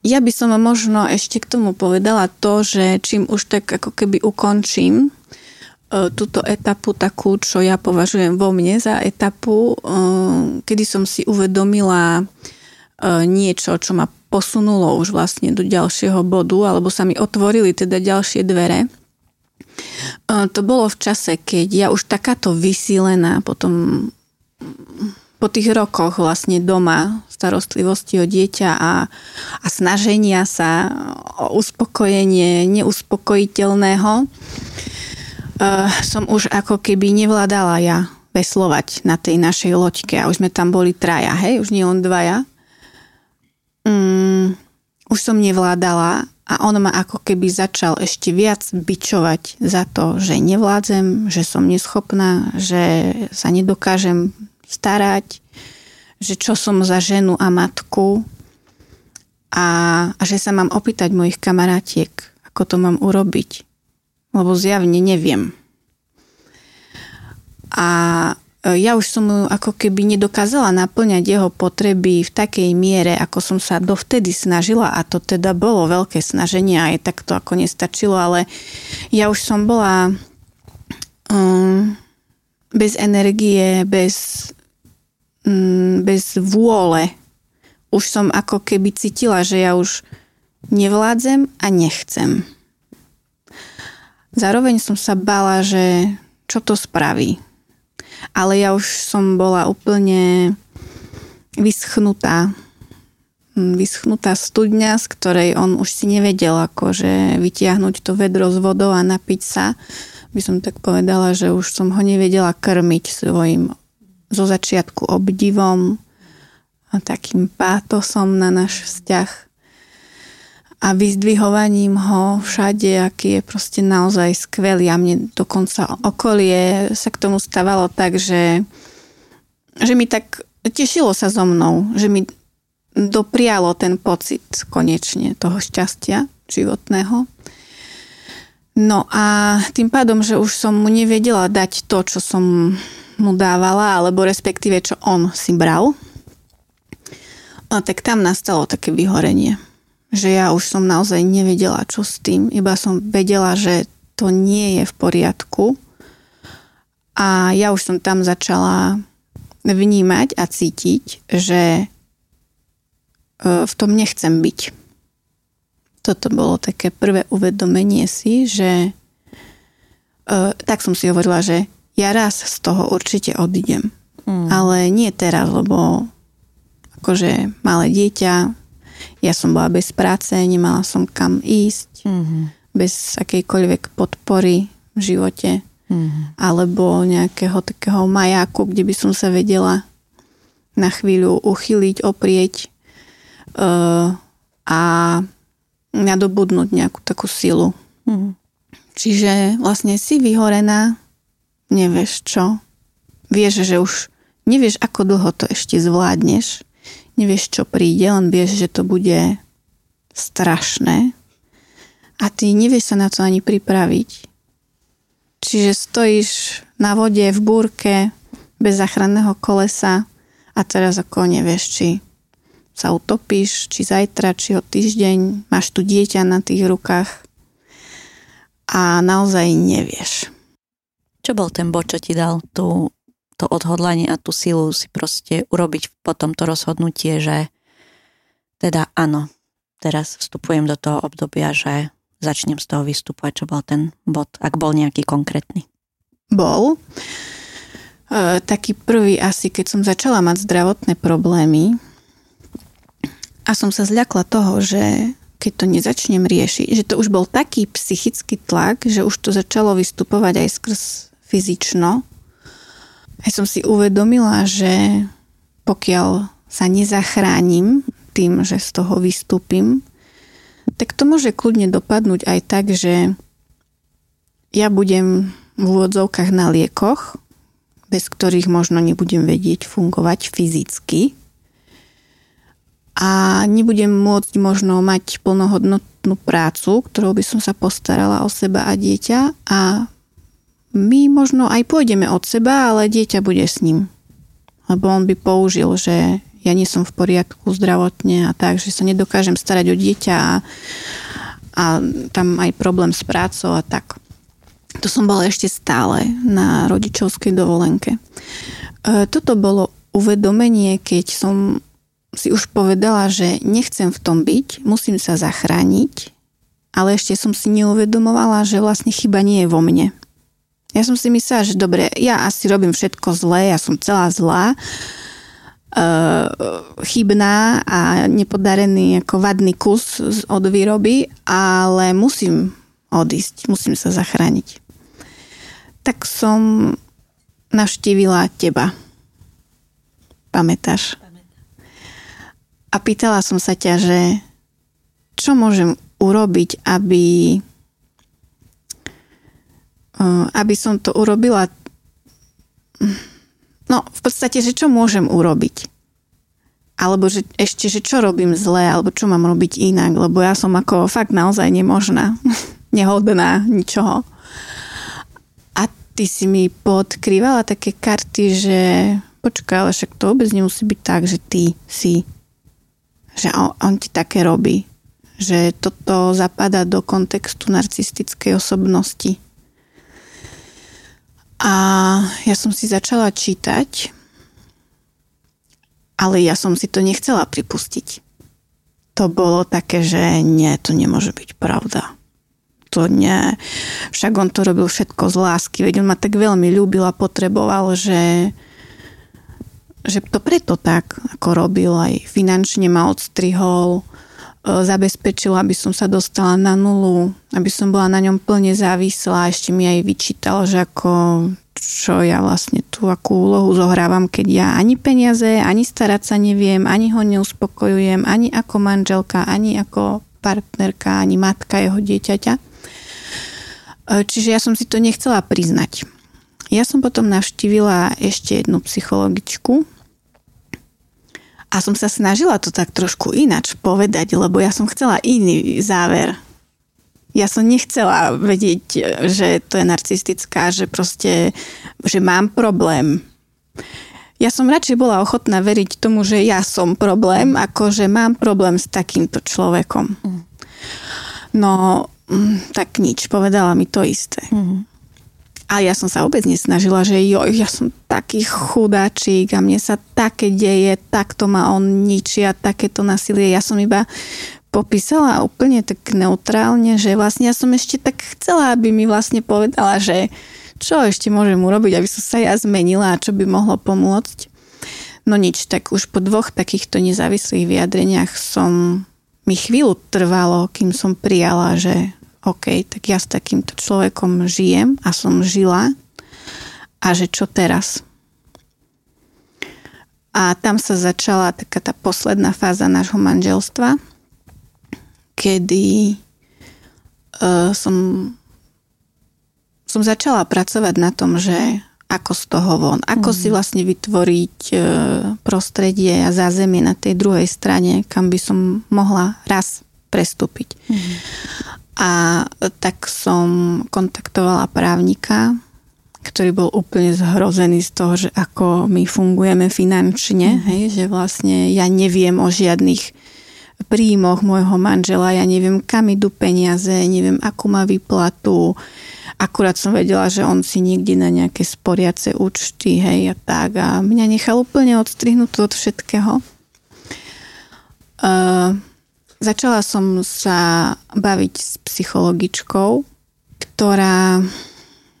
ja by som možno ešte k tomu povedala to, že čím už tak ako keby ukončím uh, túto etapu takú, čo ja považujem vo mne za etapu, uh, kedy som si uvedomila uh, niečo, čo ma posunulo už vlastne do ďalšieho bodu, alebo sa mi otvorili teda ďalšie dvere. To bolo v čase, keď ja už takáto vysílená potom po tých rokoch vlastne doma starostlivosti o dieťa a, a snaženia sa o uspokojenie neuspokojiteľného som už ako keby nevládala ja veslovať na tej našej loďke. A už sme tam boli traja, hej, už nie len dvaja. Mm, už som nevládala a on ma ako keby začal ešte viac bičovať za to, že nevládzem, že som neschopná, že sa nedokážem starať, že čo som za ženu a matku a, a že sa mám opýtať mojich kamarátiek, ako to mám urobiť, lebo zjavne neviem. A E, ja už som mu ako keby nedokázala naplňať jeho potreby v takej miere, ako som sa dovtedy snažila a to teda bolo veľké snaženie aj tak to ako nestačilo, ale ja už som bola um, bez energie, bez, um, bez vôle. Už som ako keby cítila, že ja už nevládzem a nechcem. Zároveň som sa bala, že čo to spraví ale ja už som bola úplne vyschnutá. Vyschnutá studňa, z ktorej on už si nevedel akože vytiahnuť to vedro s vodou a napiť sa. By som tak povedala, že už som ho nevedela krmiť svojim zo začiatku obdivom a takým pátosom na náš vzťah a vyzdvihovaním ho všade, aký je proste naozaj skvelý a mne dokonca okolie sa k tomu stávalo tak, že, že mi tak tešilo sa so mnou, že mi doprialo ten pocit konečne toho šťastia životného. No a tým pádom, že už som mu nevedela dať to, čo som mu dávala, alebo respektíve, čo on si bral, no, tak tam nastalo také vyhorenie že ja už som naozaj nevedela, čo s tým. Iba som vedela, že to nie je v poriadku. A ja už som tam začala vnímať a cítiť, že e, v tom nechcem byť. Toto bolo také prvé uvedomenie si, že e, tak som si hovorila, že ja raz z toho určite odídem. Mm. Ale nie teraz, lebo akože malé dieťa, ja som bola bez práce, nemala som kam ísť, mm-hmm. bez akejkoľvek podpory v živote, mm-hmm. alebo nejakého takého majáku, kde by som sa vedela na chvíľu uchyliť, oprieť uh, a nadobudnúť nejakú takú silu. Mm-hmm. Čiže vlastne si vyhorená, nevieš čo, vieš, že už nevieš, ako dlho to ešte zvládneš, nevieš, čo príde, len vieš, že to bude strašné a ty nevieš sa na to ani pripraviť. Čiže stojíš na vode v búrke bez záchranného kolesa a teraz ako nevieš, či sa utopíš, či zajtra, či o týždeň, máš tu dieťa na tých rukách a naozaj nevieš. Čo bol ten bod, čo ti dal tú, to odhodlanie a tú silu si proste urobiť potom to rozhodnutie, že teda áno, teraz vstupujem do toho obdobia, že začnem z toho vystupovať, čo bol ten bod, ak bol nejaký konkrétny. Bol. E, taký prvý asi, keď som začala mať zdravotné problémy a som sa zľakla toho, že keď to nezačnem riešiť, že to už bol taký psychický tlak, že už to začalo vystupovať aj skrz fyzično. A som si uvedomila, že pokiaľ sa nezachránim tým, že z toho vystúpim, tak to môže kľudne dopadnúť aj tak, že ja budem v úvodzovkách na liekoch, bez ktorých možno nebudem vedieť fungovať fyzicky a nebudem môcť možno mať plnohodnotnú prácu, ktorou by som sa postarala o seba a dieťa a my možno aj pôjdeme od seba, ale dieťa bude s ním. Lebo on by použil, že ja nie som v poriadku zdravotne a tak, že sa nedokážem starať o dieťa a, a tam aj problém s prácou a tak. To som bola ešte stále na rodičovskej dovolenke. E, toto bolo uvedomenie, keď som si už povedala, že nechcem v tom byť, musím sa zachrániť, ale ešte som si neuvedomovala, že vlastne chyba nie je vo mne. Ja som si myslela, že dobre, ja asi robím všetko zlé, ja som celá zlá, uh, chybná a nepodarený ako vadný kus od výroby, ale musím odísť, musím sa zachrániť. Tak som navštívila teba. Pamätáš? A pýtala som sa ťa, že čo môžem urobiť, aby aby som to urobila no v podstate, že čo môžem urobiť alebo že ešte, že čo robím zle, alebo čo mám robiť inak, lebo ja som ako fakt naozaj nemožná, nehodná ničoho. A ty si mi podkrývala také karty, že počkaj, ale však to vôbec nemusí byť tak, že ty si že on, on ti také robí. Že toto zapadá do kontextu narcistickej osobnosti. A ja som si začala čítať, ale ja som si to nechcela pripustiť. To bolo také, že nie, to nemôže byť pravda. To nie. Však on to robil všetko z lásky, veď on ma tak veľmi ľúbil a potreboval, že že to preto tak, ako robil, aj finančne ma odstrihol, e, zabezpečil, aby som sa dostala na nulu, aby som bola na ňom plne závislá. Ešte mi aj vyčítal, že ako čo ja vlastne tú akú úlohu zohrávam, keď ja ani peniaze, ani starať sa neviem, ani ho neuspokojujem, ani ako manželka, ani ako partnerka, ani matka jeho dieťaťa. E, čiže ja som si to nechcela priznať. Ja som potom navštívila ešte jednu psychologičku, a som sa snažila to tak trošku inač povedať, lebo ja som chcela iný záver. Ja som nechcela vedieť, že to je narcistická, že proste, že mám problém. Ja som radšej bola ochotná veriť tomu, že ja som problém, ako že mám problém s takýmto človekom. Mm. No, mm, tak nič, povedala mi to isté. Mm. A ja som sa vôbec nesnažila, že jo, ja som taký chudáčik a mne sa také deje, takto ma on ničí a takéto nasilie. Ja som iba popísala úplne tak neutrálne, že vlastne ja som ešte tak chcela, aby mi vlastne povedala, že čo ešte môžem urobiť, aby som sa ja zmenila a čo by mohlo pomôcť. No nič, tak už po dvoch takýchto nezávislých vyjadreniach som mi chvíľu trvalo, kým som prijala, že OK, tak ja s takýmto človekom žijem a som žila a že čo teraz? A tam sa začala taká tá posledná fáza nášho manželstva, kedy uh, som som začala pracovať na tom, že ako z toho von, ako mm. si vlastne vytvoriť e, prostredie a zázemie na tej druhej strane, kam by som mohla raz prestúpiť. Mm. A tak som kontaktovala právnika, ktorý bol úplne zhrozený z toho, že ako my fungujeme finančne, mm. hej, že vlastne ja neviem o žiadnych príjmoch môjho manžela, ja neviem, kam idú peniaze, neviem, akú má výplatu, Akurát som vedela, že on si nikdy na nejaké sporiace účty, hej, a tak. A mňa nechal úplne odstrihnúť od všetkého. Uh, začala som sa baviť s psychologičkou, ktorá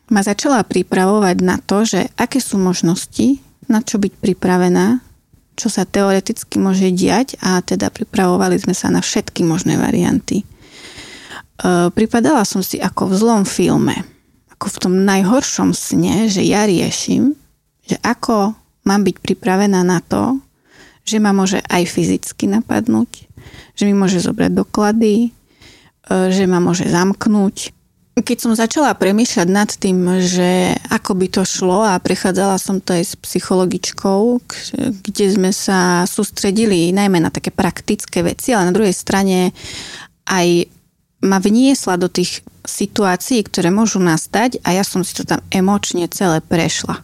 ma začala pripravovať na to, že aké sú možnosti, na čo byť pripravená, čo sa teoreticky môže diať a teda pripravovali sme sa na všetky možné varianty. E, pripadala som si ako v zlom filme. Ako v tom najhoršom sne, že ja riešim, že ako mám byť pripravená na to, že ma môže aj fyzicky napadnúť, že mi môže zobrať doklady, e, že ma môže zamknúť. Keď som začala premýšľať nad tým, že ako by to šlo a prechádzala som to aj s psychologičkou, kde sme sa sústredili najmä na také praktické veci, ale na druhej strane aj ma vniesla do tých situácií, ktoré môžu nastať a ja som si to tam emočne celé prešla.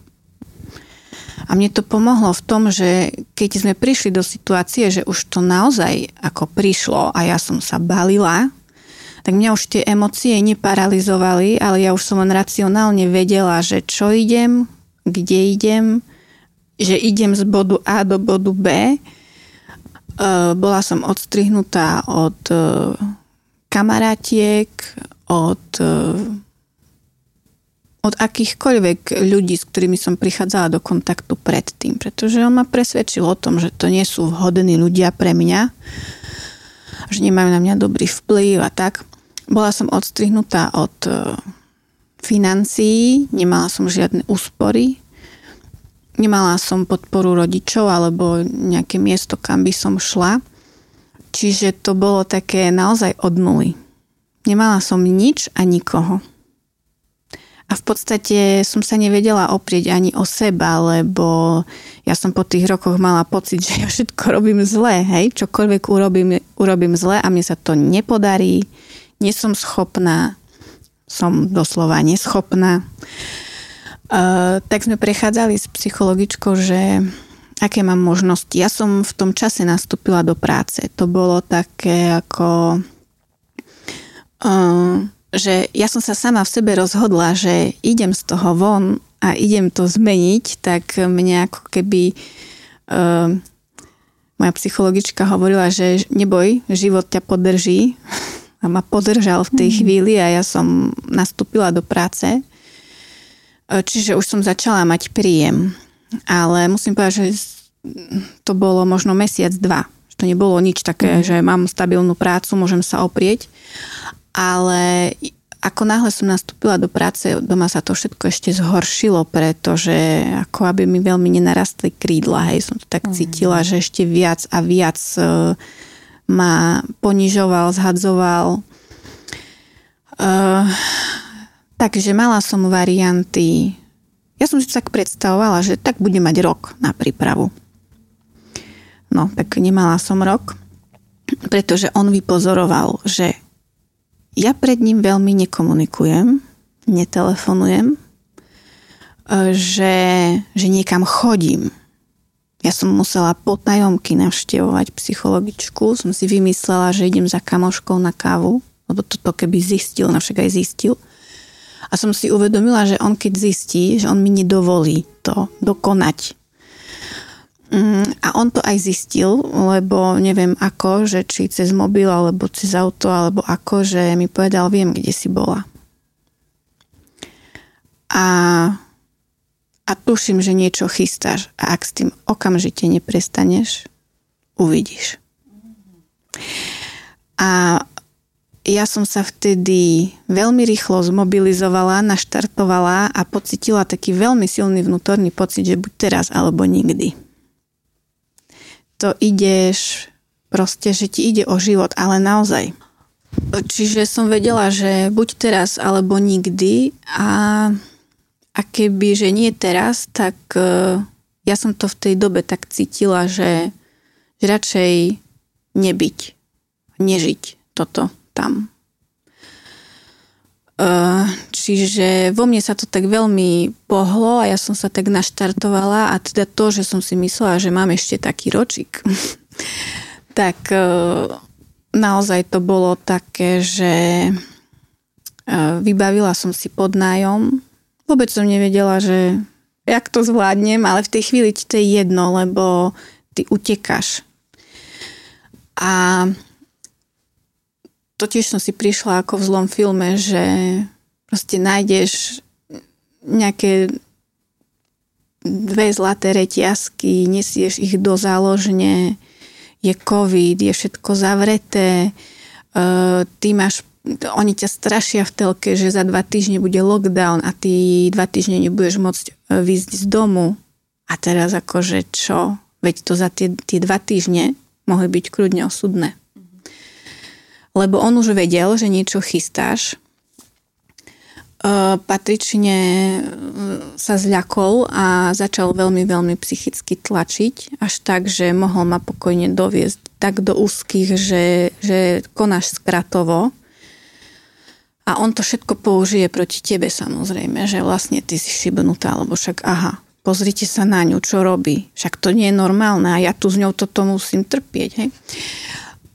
A mne to pomohlo v tom, že keď sme prišli do situácie, že už to naozaj ako prišlo a ja som sa balila, tak mňa už tie emócie neparalizovali, ale ja už som len racionálne vedela, že čo idem, kde idem, že idem z bodu A do bodu B. E, bola som odstrihnutá od e, kamarátiek, od, eh, od akýchkoľvek ľudí, s ktorými som prichádzala do kontaktu predtým, pretože on ma presvedčil o tom, že to nie sú vhodní ľudia pre mňa, že nemajú na mňa dobrý vplyv a tak. Bola som odstrihnutá od eh, financií, nemala som žiadne úspory, nemala som podporu rodičov alebo nejaké miesto, kam by som šla. Čiže to bolo také naozaj od nuly. Nemala som nič a nikoho. A v podstate som sa nevedela oprieť ani o seba, lebo ja som po tých rokoch mala pocit, že ja všetko robím zle, hej, čokoľvek urobím, urobím zle a mne sa to nepodarí, nie som schopná, som doslova neschopná. Uh, tak sme prechádzali s psychologičkou, že aké mám možnosti. Ja som v tom čase nastúpila do práce. To bolo také ako... Uh, že ja som sa sama v sebe rozhodla, že idem z toho von a idem to zmeniť, tak mne ako keby uh, moja psychologička hovorila, že neboj, život ťa podrží a ma podržal v tej mm. chvíli a ja som nastúpila do práce. Čiže už som začala mať príjem. Ale musím povedať, že to bolo možno mesiac, dva. To nebolo nič také, mm. že mám stabilnú prácu, môžem sa oprieť. Ale ako náhle som nastúpila do práce, doma sa to všetko ešte zhoršilo, pretože ako aby mi veľmi nenarastli krídla, hej, som to tak mm. cítila, že ešte viac a viac uh, ma ponižoval, zhadzoval. Uh, takže mala som varianty ja som si tak predstavovala, že tak budem mať rok na prípravu. No, tak nemala som rok, pretože on vypozoroval, že ja pred ním veľmi nekomunikujem, netelefonujem, e, že, že niekam chodím. Ja som musela potajomky navštevovať psychologičku, som si vymyslela, že idem za kamoškou na kávu, lebo toto keby zistil, no však aj zistil – a som si uvedomila, že on keď zistí, že on mi nedovolí to dokonať. Mm, a on to aj zistil, lebo neviem ako, že či cez mobil, alebo cez auto, alebo ako, že mi povedal, viem, kde si bola. A, a tuším, že niečo chystáš a ak s tým okamžite neprestaneš, uvidíš. A ja som sa vtedy veľmi rýchlo zmobilizovala, naštartovala a pocitila taký veľmi silný vnútorný pocit, že buď teraz alebo nikdy. To ideš, proste, že ti ide o život, ale naozaj. čiže som vedela, že buď teraz, alebo nikdy a, a keby, že nie teraz, tak uh, ja som to v tej dobe tak cítila, že, že radšej nebyť, nežiť toto tam. Uh, čiže vo mne sa to tak veľmi pohlo a ja som sa tak naštartovala a teda to, že som si myslela, že mám ešte taký ročik, tak uh, naozaj to bolo také, že uh, vybavila som si podnájom. Vôbec som nevedela, že jak to zvládnem, ale v tej chvíli ti to je jedno, lebo ty utekáš. A to tiež som si prišla ako v zlom filme, že proste nájdeš nejaké dve zlaté reťazky, nesieš ich do záložne, je covid, je všetko zavreté, uh, ty máš, oni ťa strašia v telke, že za dva týždne bude lockdown a ty dva týždne nebudeš môcť e, vyjsť z domu. A teraz akože čo? Veď to za tie, tie dva týždne mohli byť kľudne osudné lebo on už vedel, že niečo chystáš. Patrične e, sa zľakol a začal veľmi, veľmi psychicky tlačiť, až tak, že mohol ma pokojne doviesť tak do úzkých, že, že konáš skratovo. A on to všetko použije proti tebe samozrejme, že vlastne ty si šibnutá, lebo však aha, pozrite sa na ňu, čo robí. Však to nie je normálne a ja tu s ňou toto musím trpieť. Hej?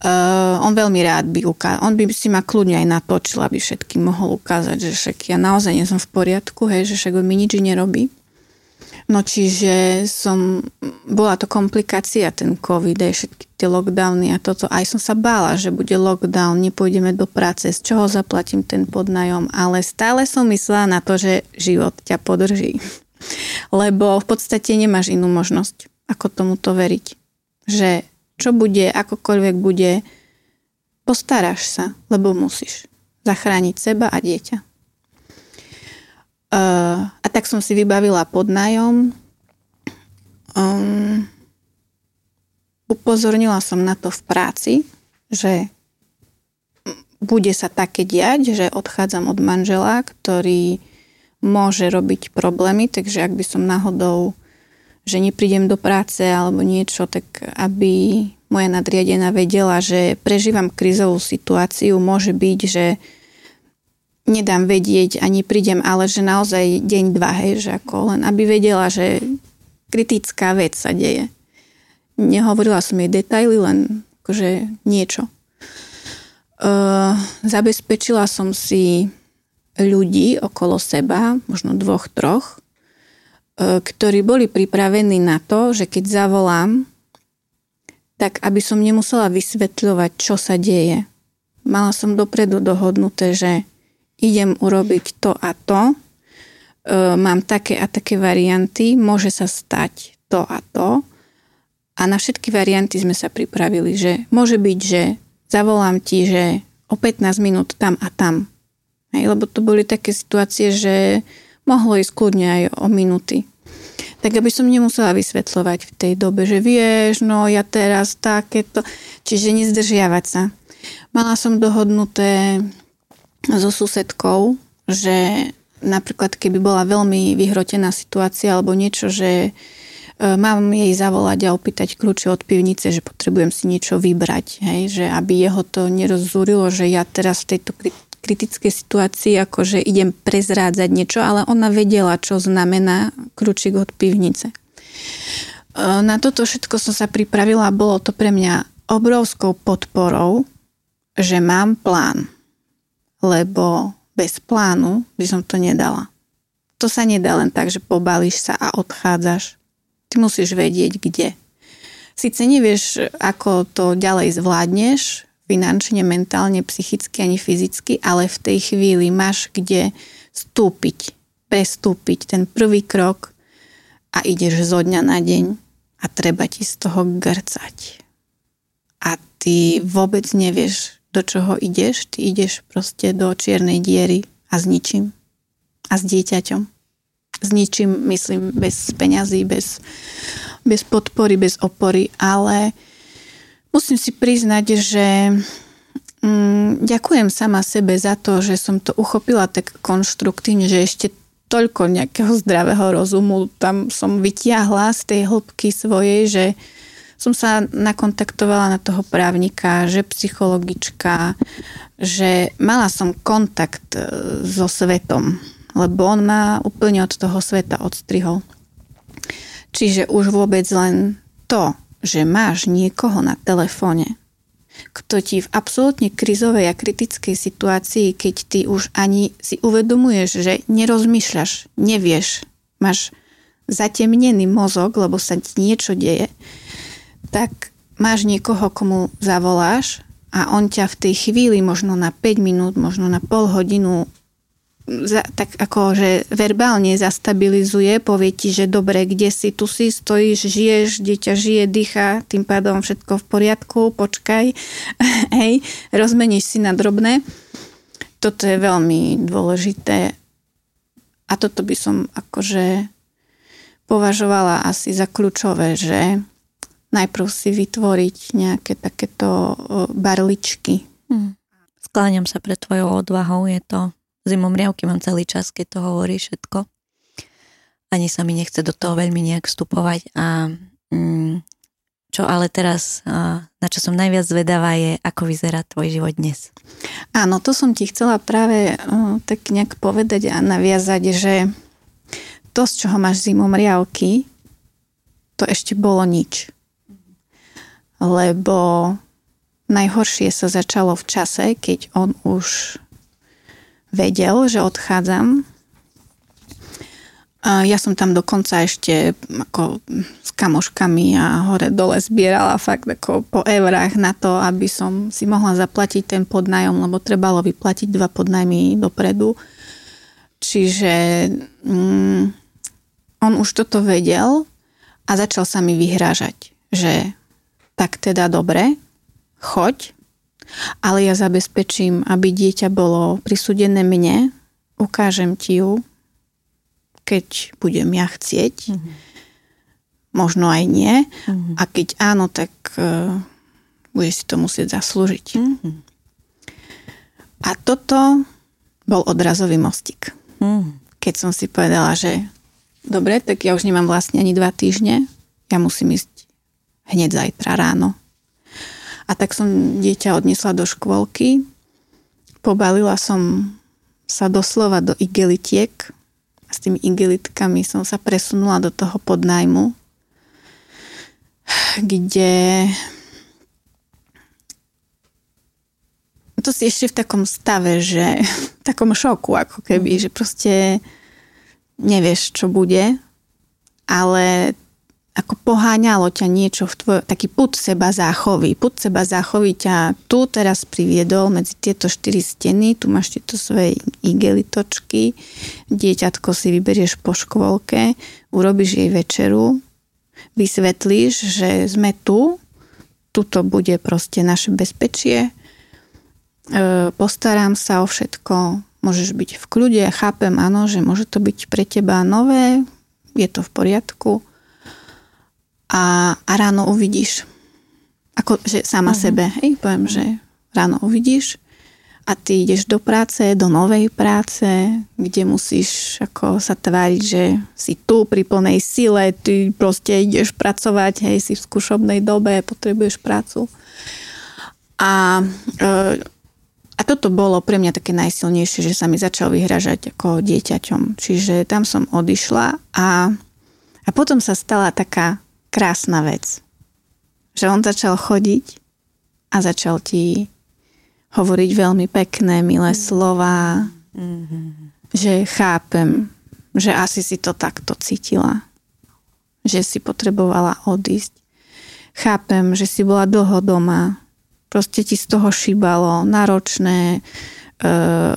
Uh, on veľmi rád by ukázal, on by si ma kľudne aj natočil, aby všetkým mohol ukázať, že však ja naozaj nie som v poriadku, hej, že však mi nič nerobí. No čiže som, bola to komplikácia ten COVID, aj všetky tie lockdowny a toto. Aj som sa bála, že bude lockdown, nepôjdeme do práce, z čoho zaplatím ten podnajom, ale stále som myslela na to, že život ťa podrží. Lebo v podstate nemáš inú možnosť, ako tomuto veriť. Že čo bude, akokoľvek bude, postaráš sa, lebo musíš zachrániť seba a dieťa. Uh, a tak som si vybavila podnájom. Um, upozornila som na to v práci, že bude sa také diať, že odchádzam od manžela, ktorý môže robiť problémy, takže ak by som náhodou že neprídem do práce alebo niečo, tak aby moja nadriadená vedela, že prežívam krizovú situáciu, môže byť, že nedám vedieť a neprídem, ale že naozaj deň, dva, hej, že ako len aby vedela, že kritická vec sa deje. Nehovorila som jej detaily, len akože niečo. Uh, zabezpečila som si ľudí okolo seba, možno dvoch, troch, ktorí boli pripravení na to, že keď zavolám, tak aby som nemusela vysvetľovať, čo sa deje. Mala som dopredu dohodnuté, že idem urobiť to a to, e, mám také a také varianty, môže sa stať to a to. A na všetky varianty sme sa pripravili, že môže byť, že zavolám ti, že o 15 minút tam a tam. Hej, lebo to boli také situácie, že mohlo ísť kľudne aj o minúty. Tak aby som nemusela vysvetľovať v tej dobe, že vieš, no ja teraz takéto, čiže nezdržiavať sa. Mala som dohodnuté so susedkou, že napríklad keby bola veľmi vyhrotená situácia alebo niečo, že e, mám jej zavolať a opýtať kľúče od pivnice, že potrebujem si niečo vybrať, hej, že aby jeho to nerozúrilo, že ja teraz v tejto kritickej situácii, akože idem prezrádzať niečo, ale ona vedela, čo znamená kľúčik od pivnice. E, na toto všetko som sa pripravila bolo to pre mňa obrovskou podporou, že mám plán. Lebo bez plánu by som to nedala. To sa nedá len tak, že pobališ sa a odchádzaš. Ty musíš vedieť, kde. Sice nevieš, ako to ďalej zvládneš, finančne, mentálne, psychicky ani fyzicky, ale v tej chvíli máš kde stúpiť, prestúpiť ten prvý krok a ideš zo dňa na deň a treba ti z toho grcať. A ty vôbec nevieš, do čoho ideš, ty ideš proste do čiernej diery a s ničím. A s dieťaťom. S ničím, myslím, bez peňazí, bez, bez podpory, bez opory, ale Musím si priznať, že Mm, ďakujem sama sebe za to, že som to uchopila tak konštruktívne, že ešte toľko nejakého zdravého rozumu tam som vytiahla z tej hĺbky svojej, že som sa nakontaktovala na toho právnika, že psychologička, že mala som kontakt e, so svetom, lebo on ma úplne od toho sveta odstrihol. Čiže už vôbec len to, že máš niekoho na telefóne, kto ti v absolútne krizovej a kritickej situácii, keď ty už ani si uvedomuješ, že nerozmýšľaš, nevieš, máš zatemnený mozog, lebo sa ti niečo deje, tak máš niekoho, komu zavoláš a on ťa v tej chvíli možno na 5 minút, možno na pol hodinu za, tak ako, že verbálne zastabilizuje, povie ti, že dobre, kde si, tu si, stojíš, žiješ, dieťa žije, dýcha, tým pádom všetko v poriadku, počkaj, hej, rozmeníš si na drobné. Toto je veľmi dôležité a toto by som akože považovala asi za kľúčové, že najprv si vytvoriť nejaké takéto barličky. Hmm. Skláňam sa pred tvojou odvahou, je to zimom riavky mám celý čas, keď to hovorí všetko. Ani sa mi nechce do toho veľmi nejak vstupovať a mm, čo ale teraz, na čo som najviac zvedavá je, ako vyzerá tvoj život dnes. Áno, to som ti chcela práve tak nejak povedať a naviazať, že to, z čoho máš zimom riavky, to ešte bolo nič. Lebo najhoršie sa začalo v čase, keď on už vedel, že odchádzam. Ja som tam dokonca ešte ako s kamoškami a hore dole zbierala fakt ako po eurách na to, aby som si mohla zaplatiť ten podnájom, lebo trebalo vyplatiť dva podnajmy dopredu. Čiže mm, on už toto vedel a začal sa mi vyhrážať, že tak teda dobre, choď, ale ja zabezpečím, aby dieťa bolo prisúdené mne, ukážem ti ju, keď budem ja chcieť, mm-hmm. možno aj nie, mm-hmm. a keď áno, tak uh, budeš si to musieť zaslúžiť. Mm-hmm. A toto bol odrazový mostik. Mm. Keď som si povedala, že dobre, tak ja už nemám vlastne ani dva týždne, ja musím ísť hneď zajtra ráno a tak som dieťa odnesla do škôlky. Pobalila som sa doslova do igelitiek a s tými igelitkami som sa presunula do toho podnajmu, kde to si ešte v takom stave, že v takom šoku ako keby, mm. že proste nevieš, čo bude, ale ako poháňalo ťa niečo v tvoj, taký put seba záchovy. Put seba záchovy ťa tu teraz priviedol medzi tieto štyri steny, tu máš tieto svoje igelitočky, dieťatko si vyberieš po škôlke, urobíš jej večeru, vysvetlíš, že sme tu, tuto bude proste naše bezpečie, e, postarám sa o všetko, môžeš byť v kľude, chápem, áno, že môže to byť pre teba nové, je to v poriadku, a, a ráno uvidíš. Ako, že sama uh-huh. sebe, hej, poviem, uh-huh. že ráno uvidíš a ty ideš do práce, do novej práce, kde musíš ako sa tváriť, že si tu pri plnej sile, ty proste ideš pracovať, hej, si v skúšobnej dobe, potrebuješ prácu. A, e, a toto bolo pre mňa také najsilnejšie, že sa mi začal vyhražať ako dieťaťom. Čiže tam som odišla a, a potom sa stala taká krásna vec. Že on začal chodiť a začal ti hovoriť veľmi pekné, milé mm. slova, mm-hmm. že chápem, že asi si to takto cítila, že si potrebovala odísť. Chápem, že si bola dlho doma, proste ti z toho šíbalo, náročné,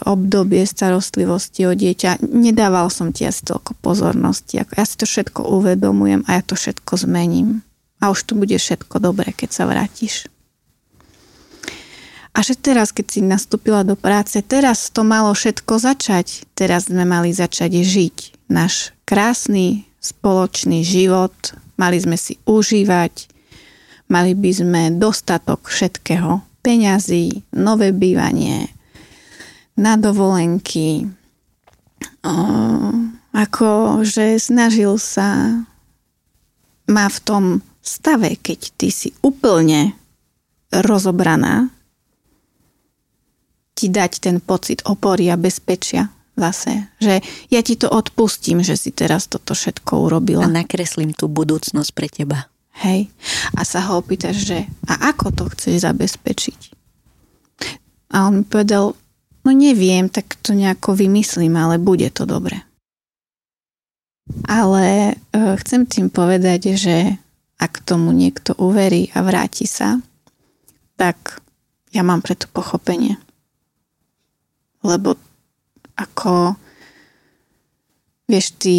obdobie starostlivosti o dieťa. Nedával som ti asi toľko pozornosti. Ja si to všetko uvedomujem a ja to všetko zmením. A už tu bude všetko dobré, keď sa vrátiš. A že teraz, keď si nastúpila do práce, teraz to malo všetko začať. Teraz sme mali začať žiť náš krásny spoločný život. Mali sme si užívať. Mali by sme dostatok všetkého peňazí, nové bývanie, na dovolenky, o, ako že snažil sa má v tom stave, keď ty si úplne rozobraná, ti dať ten pocit opory a bezpečia zase. Že ja ti to odpustím, že si teraz toto všetko urobila. A nakreslím tú budúcnosť pre teba. Hej. A sa ho opýtaš, že a ako to chceš zabezpečiť? A on mi povedal, no neviem, tak to nejako vymyslím, ale bude to dobre. Ale e, chcem tým povedať, že ak tomu niekto uverí a vráti sa, tak ja mám preto pochopenie. Lebo ako vieš, ty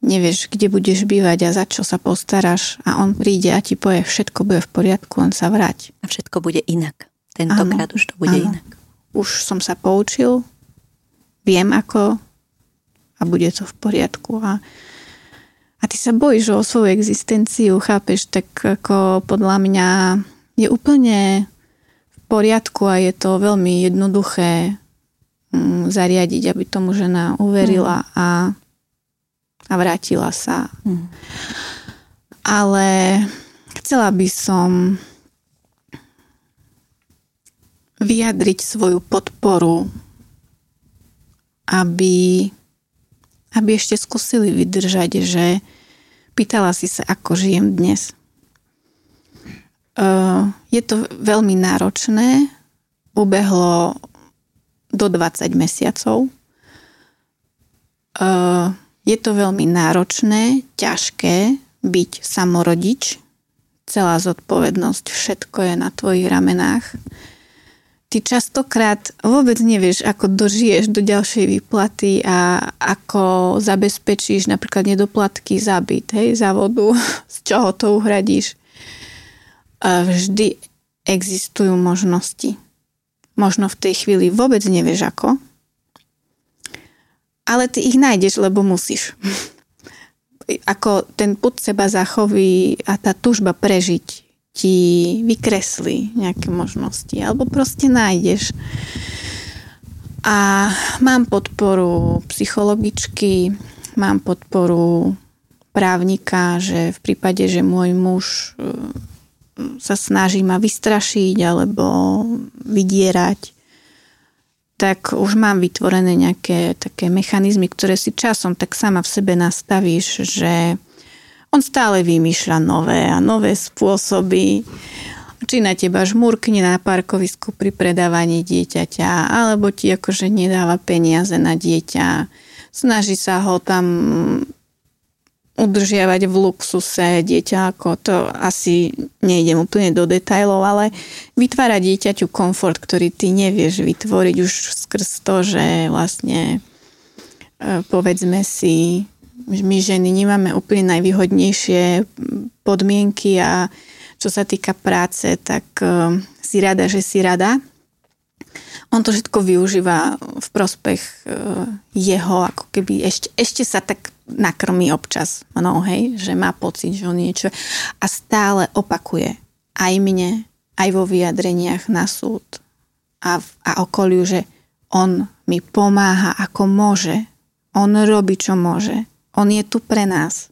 nevieš, kde budeš bývať a za čo sa postaráš a on príde a ti povie, všetko bude v poriadku, on sa vráť. A všetko bude inak. Tentokrát už to bude áno. inak. Už som sa poučil, viem ako a bude to v poriadku. A, a ty sa bojíš o svoju existenciu, chápeš, tak ako podľa mňa je úplne v poriadku a je to veľmi jednoduché mm, zariadiť, aby tomu žena uverila mm. a, a vrátila sa. Mm. Ale chcela by som vyjadriť svoju podporu, aby aby ešte skúsili vydržať, že pýtala si sa, ako žijem dnes. Uh, je to veľmi náročné, ubehlo do 20 mesiacov. Uh, je to veľmi náročné, ťažké byť samorodič. Celá zodpovednosť, všetko je na tvojich ramenách ty častokrát vôbec nevieš, ako dožiješ do ďalšej výplaty a ako zabezpečíš napríklad nedoplatky za byt, hej, za vodu, z čoho to uhradíš. Vždy existujú možnosti. Možno v tej chvíli vôbec nevieš ako, ale ty ich nájdeš, lebo musíš. Ako ten put seba zachoví a tá tužba prežiť ti vykreslí nejaké možnosti alebo proste nájdeš. A mám podporu psychologičky, mám podporu právnika, že v prípade, že môj muž e, sa snaží ma vystrašiť alebo vydierať, tak už mám vytvorené nejaké také mechanizmy, ktoré si časom tak sama v sebe nastavíš, že on stále vymýšľa nové a nové spôsoby, či na teba žmurkne na parkovisku pri predávaní dieťaťa, alebo ti akože nedáva peniaze na dieťa, snaží sa ho tam udržiavať v luxuse dieťa, ako to asi nejdem úplne do detajlov, ale vytvára dieťaťu komfort, ktorý ty nevieš vytvoriť už skrz to, že vlastne e, povedzme si my ženy nemáme úplne najvýhodnejšie podmienky a čo sa týka práce, tak e, si rada, že si rada. On to všetko využíva v prospech e, jeho, ako keby ešte, ešte sa tak nakrmí občas mnou, hej, že má pocit, že on niečo a stále opakuje aj mne, aj vo vyjadreniach na súd a, a okoliu, že on mi pomáha ako môže. On robí, čo môže. On je tu pre nás.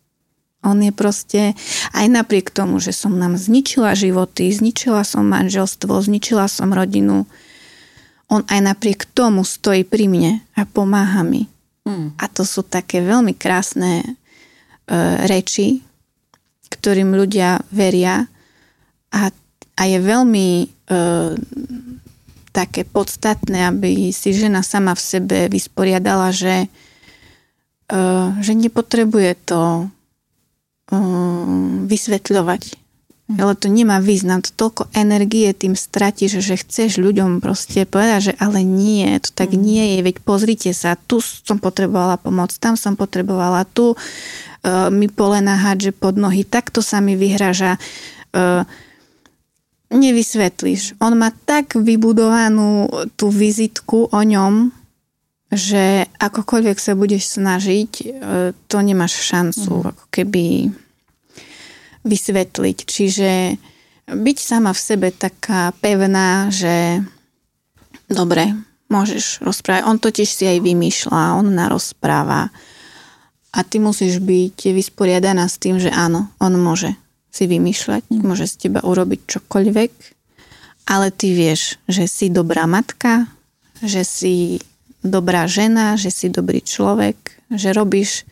On je proste, aj napriek tomu, že som nám zničila životy, zničila som manželstvo, zničila som rodinu, on aj napriek tomu stojí pri mne a pomáha mi. Mm. A to sú také veľmi krásne e, reči, ktorým ľudia veria a, a je veľmi e, také podstatné, aby si žena sama v sebe vysporiadala, že že nepotrebuje to eh, vysvetľovať. Mhm. Ale to nemá význam. To toľko energie tým stratíš, že chceš ľuďom proste povedať, že ale nie, to tak mm. nie je. Veď pozrite sa, tu som potrebovala pomoc, tam som potrebovala, tu uh, mi polena hádže pod nohy, takto sa mi vyhraža. Uh, nevysvetlíš. On má tak vybudovanú tú vizitku o ňom, že akokoľvek sa budeš snažiť, e, to nemáš šancu mm. ako keby vysvetliť. Čiže byť sama v sebe taká pevná, že dobre, môžeš rozprávať. On totiž si aj vymýšľa, on narozpráva. A ty musíš byť vysporiadaná s tým, že áno, on môže si vymýšľať, mm. môže z teba urobiť čokoľvek, ale ty vieš, že si dobrá matka, že si dobrá žena, že si dobrý človek, že robíš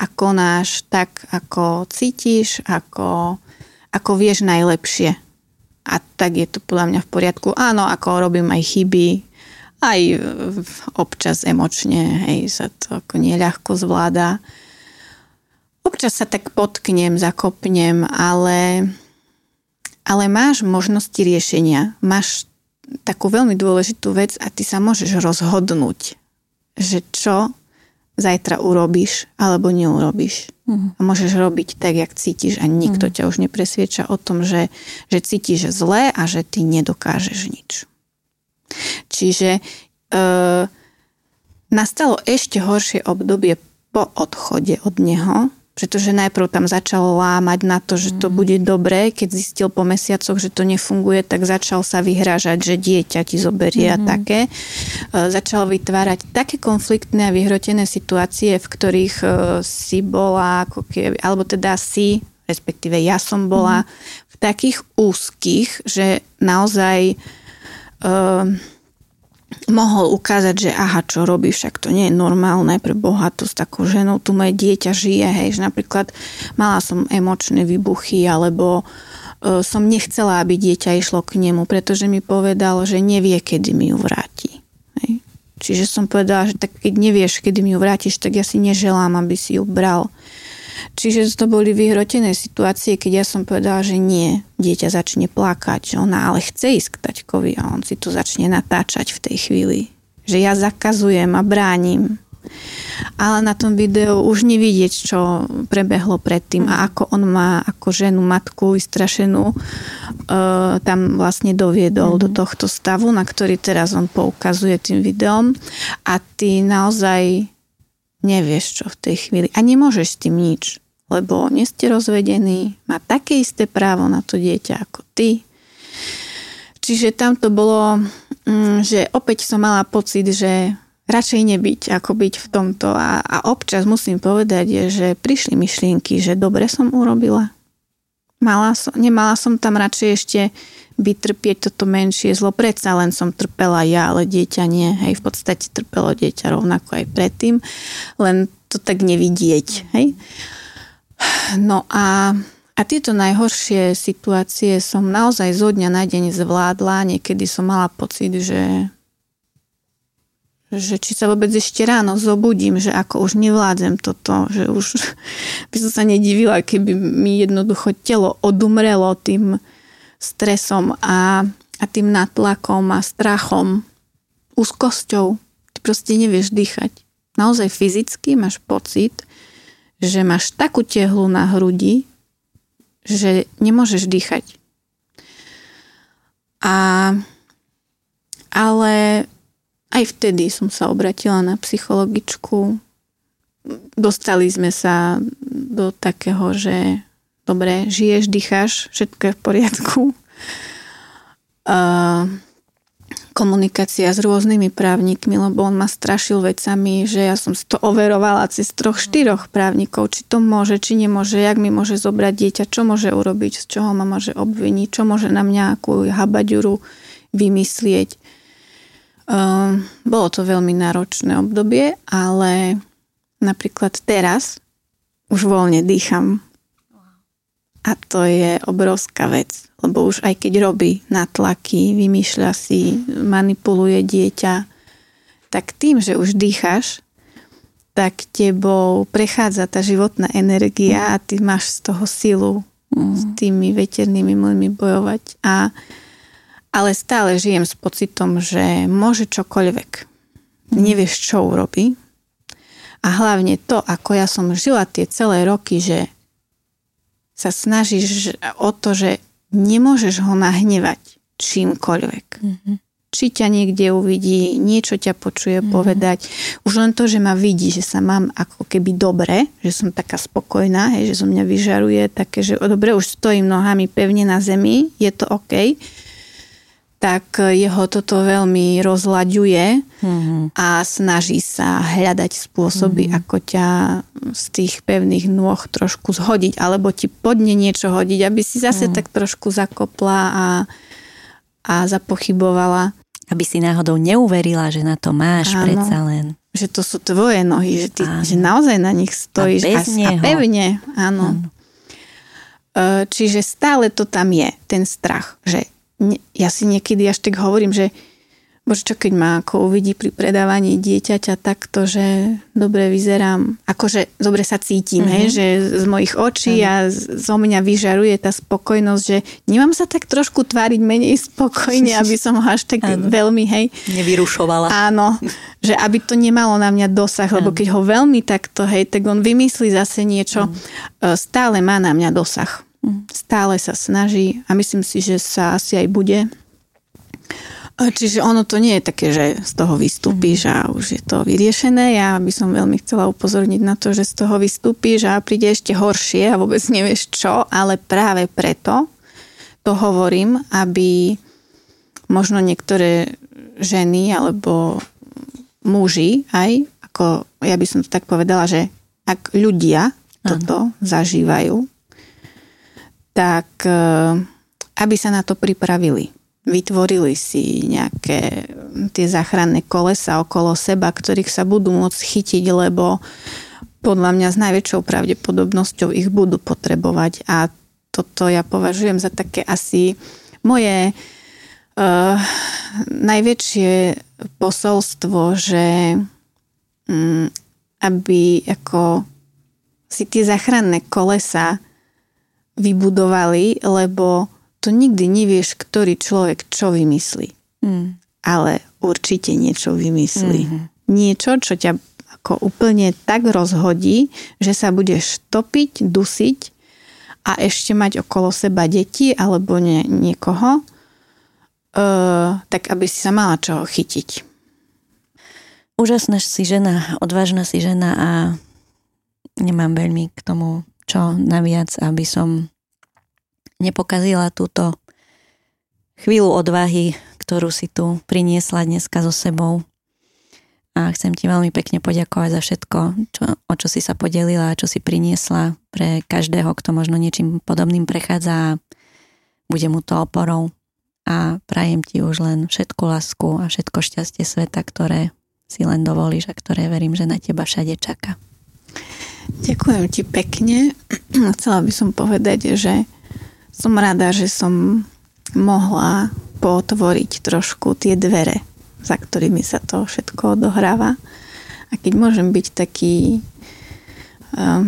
a konáš tak, ako cítiš, ako, ako vieš najlepšie. A tak je to podľa mňa v poriadku. Áno, ako robím aj chyby, aj občas emočne, hej, sa to ako neľahko zvláda. Občas sa tak potknem, zakopnem, ale, ale máš možnosti riešenia. Máš takú veľmi dôležitú vec a ty sa môžeš rozhodnúť, že čo zajtra urobíš alebo neurobíš. Uh-huh. A môžeš robiť tak, jak cítiš a nikto uh-huh. ťa už nepresvieča o tom, že, že cítiš zlé a že ty nedokážeš nič. Čiže e, nastalo ešte horšie obdobie po odchode od neho, pretože najprv tam začal lámať na to, že to mm. bude dobré, keď zistil po mesiacoch, že to nefunguje, tak začal sa vyhrážať, že dieťa ti zoberie mm-hmm. a také. E, začal vytvárať také konfliktné a vyhrotené situácie, v ktorých e, si bola, ako keby, alebo teda si, respektíve ja som bola mm-hmm. v takých úzkých, že naozaj uh, mohol ukázať, že aha, čo robíš, však to nie je normálne pre Boha, to s takou ženou, tu moje dieťa žije, hej, že napríklad mala som emočné výbuchy, alebo uh, som nechcela, aby dieťa išlo k nemu, pretože mi povedal, že nevie, kedy mi ju vráti. Hej. Čiže som povedala, že tak keď nevieš, kedy mi ju vrátiš, tak ja si neželám, aby si ju bral. Čiže to boli vyhrotené situácie, keď ja som povedala, že nie, dieťa začne plakať, že ona ale chce ísť k taťkovi a on si to začne natáčať v tej chvíli. Že ja zakazujem a bránim. Ale na tom videu už nevidieť, čo prebehlo predtým a ako on má ako ženu, matku vystrašenú e, tam vlastne doviedol mm-hmm. do tohto stavu, na ktorý teraz on poukazuje tým videom a ty naozaj nevieš, čo v tej chvíli. A nemôžeš s tým nič, lebo nie ste rozvedení, má také isté právo na to dieťa ako ty. Čiže tam to bolo, mm, že opäť som mala pocit, že radšej nebyť, ako byť v tomto. A, a občas musím povedať, že prišli myšlienky, že dobre som urobila. Mala som, nemala som tam radšej ešte vytrpieť toto menšie zlo. Predsa len som trpela ja, ale dieťa nie. Hej, v podstate trpelo dieťa rovnako aj predtým, len to tak nevidieť. Hej. No a, a tieto najhoršie situácie som naozaj zo dňa na deň zvládla. Niekedy som mala pocit, že že či sa vôbec ešte ráno zobudím, že ako už nevládzem toto, že už by som sa nedivila, keby mi jednoducho telo odumrelo tým, stresom a, a tým natlakom a strachom, úzkosťou. Ty proste nevieš dýchať. Naozaj fyzicky máš pocit, že máš takú tehlu na hrudi, že nemôžeš dýchať. A, ale aj vtedy som sa obratila na psychologičku. Dostali sme sa do takého, že dobre, žiješ, dýcháš, všetko je v poriadku. Uh, komunikácia s rôznymi právnikmi, lebo on ma strašil vecami, že ja som si to overovala cez troch, štyroch právnikov, či to môže, či nemôže, jak mi môže zobrať dieťa, čo môže urobiť, z čoho ma môže obviniť, čo môže na mňa akú habaďuru vymyslieť. Uh, bolo to veľmi náročné obdobie, ale napríklad teraz už voľne dýcham a to je obrovská vec, lebo už aj keď robí natlaky, vymýšľa si, manipuluje dieťa, tak tým, že už dýcháš, tak tebou prechádza tá životná energia a ty máš z toho silu mm. s tými veternými mlynmi bojovať. A, ale stále žijem s pocitom, že môže čokoľvek. Mm. Nevieš, čo urobí. A hlavne to, ako ja som žila tie celé roky, že sa snažíš o to, že nemôžeš ho nahnevať čímkoľvek. Mm-hmm. či ťa niekde uvidí, niečo ťa počuje mm. povedať. Už len to, že ma vidí, že sa mám ako keby dobre, že som taká spokojná, hej, že zo mňa vyžaruje také, že dobre, už stojím nohami pevne na zemi, je to OK tak jeho toto veľmi rozlaďuje mm-hmm. a snaží sa hľadať spôsoby, mm-hmm. ako ťa z tých pevných nôh trošku zhodiť, alebo ti podne niečo hodiť, aby si zase mm-hmm. tak trošku zakopla a, a zapochybovala. Aby si náhodou neuverila, že na to máš Áno. predsa len. Že to sú tvoje nohy, že, ty, že naozaj na nich stojíš. A, bez a, a pevne, áno. áno. E, čiže stále to tam je, ten strach, že ja si niekedy až tak hovorím, že Bože, čo keď ma ako uvidí pri predávaní dieťaťa takto, že dobre vyzerám, akože dobre sa cítim, mm-hmm. hej, že z mojich očí mm-hmm. a zo mňa vyžaruje tá spokojnosť, že nemám sa tak trošku tváriť menej spokojne, aby som ho až tak veľmi, hej. Nevyrušovala. Áno, že aby to nemalo na mňa dosah, lebo keď ho veľmi takto, hej, tak on vymyslí zase niečo, mm. stále má na mňa dosah. Stále sa snaží a myslím si, že sa asi aj bude. Čiže ono to nie je také, že z toho vystúpiš a už je to vyriešené. Ja by som veľmi chcela upozorniť na to, že z toho vystúpiš a príde ešte horšie a vôbec nevieš čo, ale práve preto to hovorím, aby možno niektoré ženy alebo muži aj, ako ja by som to tak povedala, že ak ľudia toto ano. zažívajú, tak e, aby sa na to pripravili. Vytvorili si nejaké tie záchranné kolesa okolo seba, ktorých sa budú môcť chytiť, lebo podľa mňa s najväčšou pravdepodobnosťou ich budú potrebovať a toto ja považujem za také asi moje uh, najväčšie posolstvo, že um, aby ako si tie záchranné kolesa vybudovali, lebo to nikdy nevieš, ktorý človek čo vymyslí. Mm. Ale určite niečo vymyslí. Mm-hmm. Niečo, čo ťa ako úplne tak rozhodí, že sa budeš topiť, dusiť a ešte mať okolo seba deti alebo nie, niekoho, uh, tak aby si sa mala čoho chytiť. Úžasná si žena, odvážna si žena a nemám veľmi k tomu čo naviac, aby som nepokazila túto chvíľu odvahy, ktorú si tu priniesla dneska so sebou. A chcem ti veľmi pekne poďakovať za všetko, čo, o čo si sa podelila a čo si priniesla pre každého, kto možno niečím podobným prechádza a bude mu to oporou. A prajem ti už len všetku lásku a všetko šťastie sveta, ktoré si len dovolíš a ktoré verím, že na teba všade čaká. Ďakujem ti pekne. Chcela by som povedať, že som rada, že som mohla potvoriť trošku tie dvere, za ktorými sa to všetko odohráva. A keď môžem byť taký uh,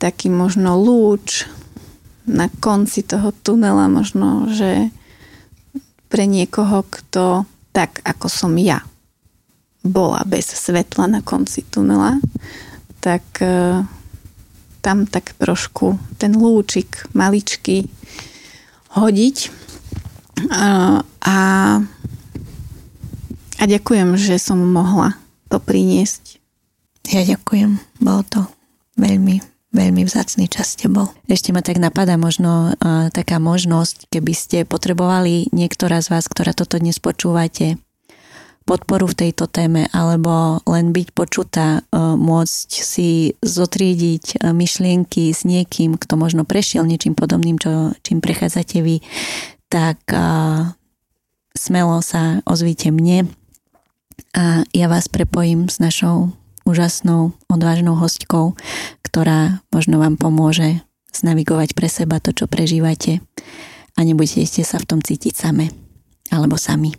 taký možno lúč na konci toho tunela, možno, že pre niekoho, kto tak ako som ja bola bez svetla na konci tunela, tak e, tam tak trošku ten lúčik maličký hodiť. A, a, a ďakujem, že som mohla to priniesť. Ja ďakujem. Bolo to veľmi, veľmi vzácný čas tebou. Ešte ma tak napadá možno uh, taká možnosť, keby ste potrebovali niektorá z vás, ktorá toto dnes počúvate, podporu v tejto téme alebo len byť počutá, e, môcť si zotriediť e, myšlienky s niekým, kto možno prešiel niečím podobným, čo, čím prechádzate vy, tak e, smelo sa ozvíte mne a ja vás prepojím s našou úžasnou, odvážnou hostkou, ktorá možno vám pomôže znavigovať pre seba to, čo prežívate a nebudete sa v tom cítiť same alebo sami.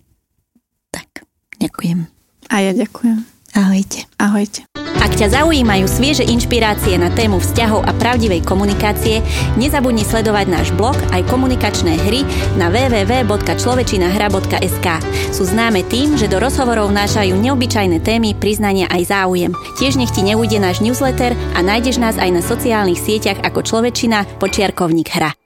Tak. Ďakujem. A ja ďakujem. Ahojte. Ahojte. Ak ťa zaujímajú svieže inšpirácie na tému vzťahov a pravdivej komunikácie, nezabudni sledovať náš blog aj komunikačné hry na www.človečinahra.sk. Sú známe tým, že do rozhovorov nášajú neobyčajné témy, priznania aj záujem. Tiež nech ti neujde náš newsletter a nájdeš nás aj na sociálnych sieťach ako Človečina počiarkovník hra.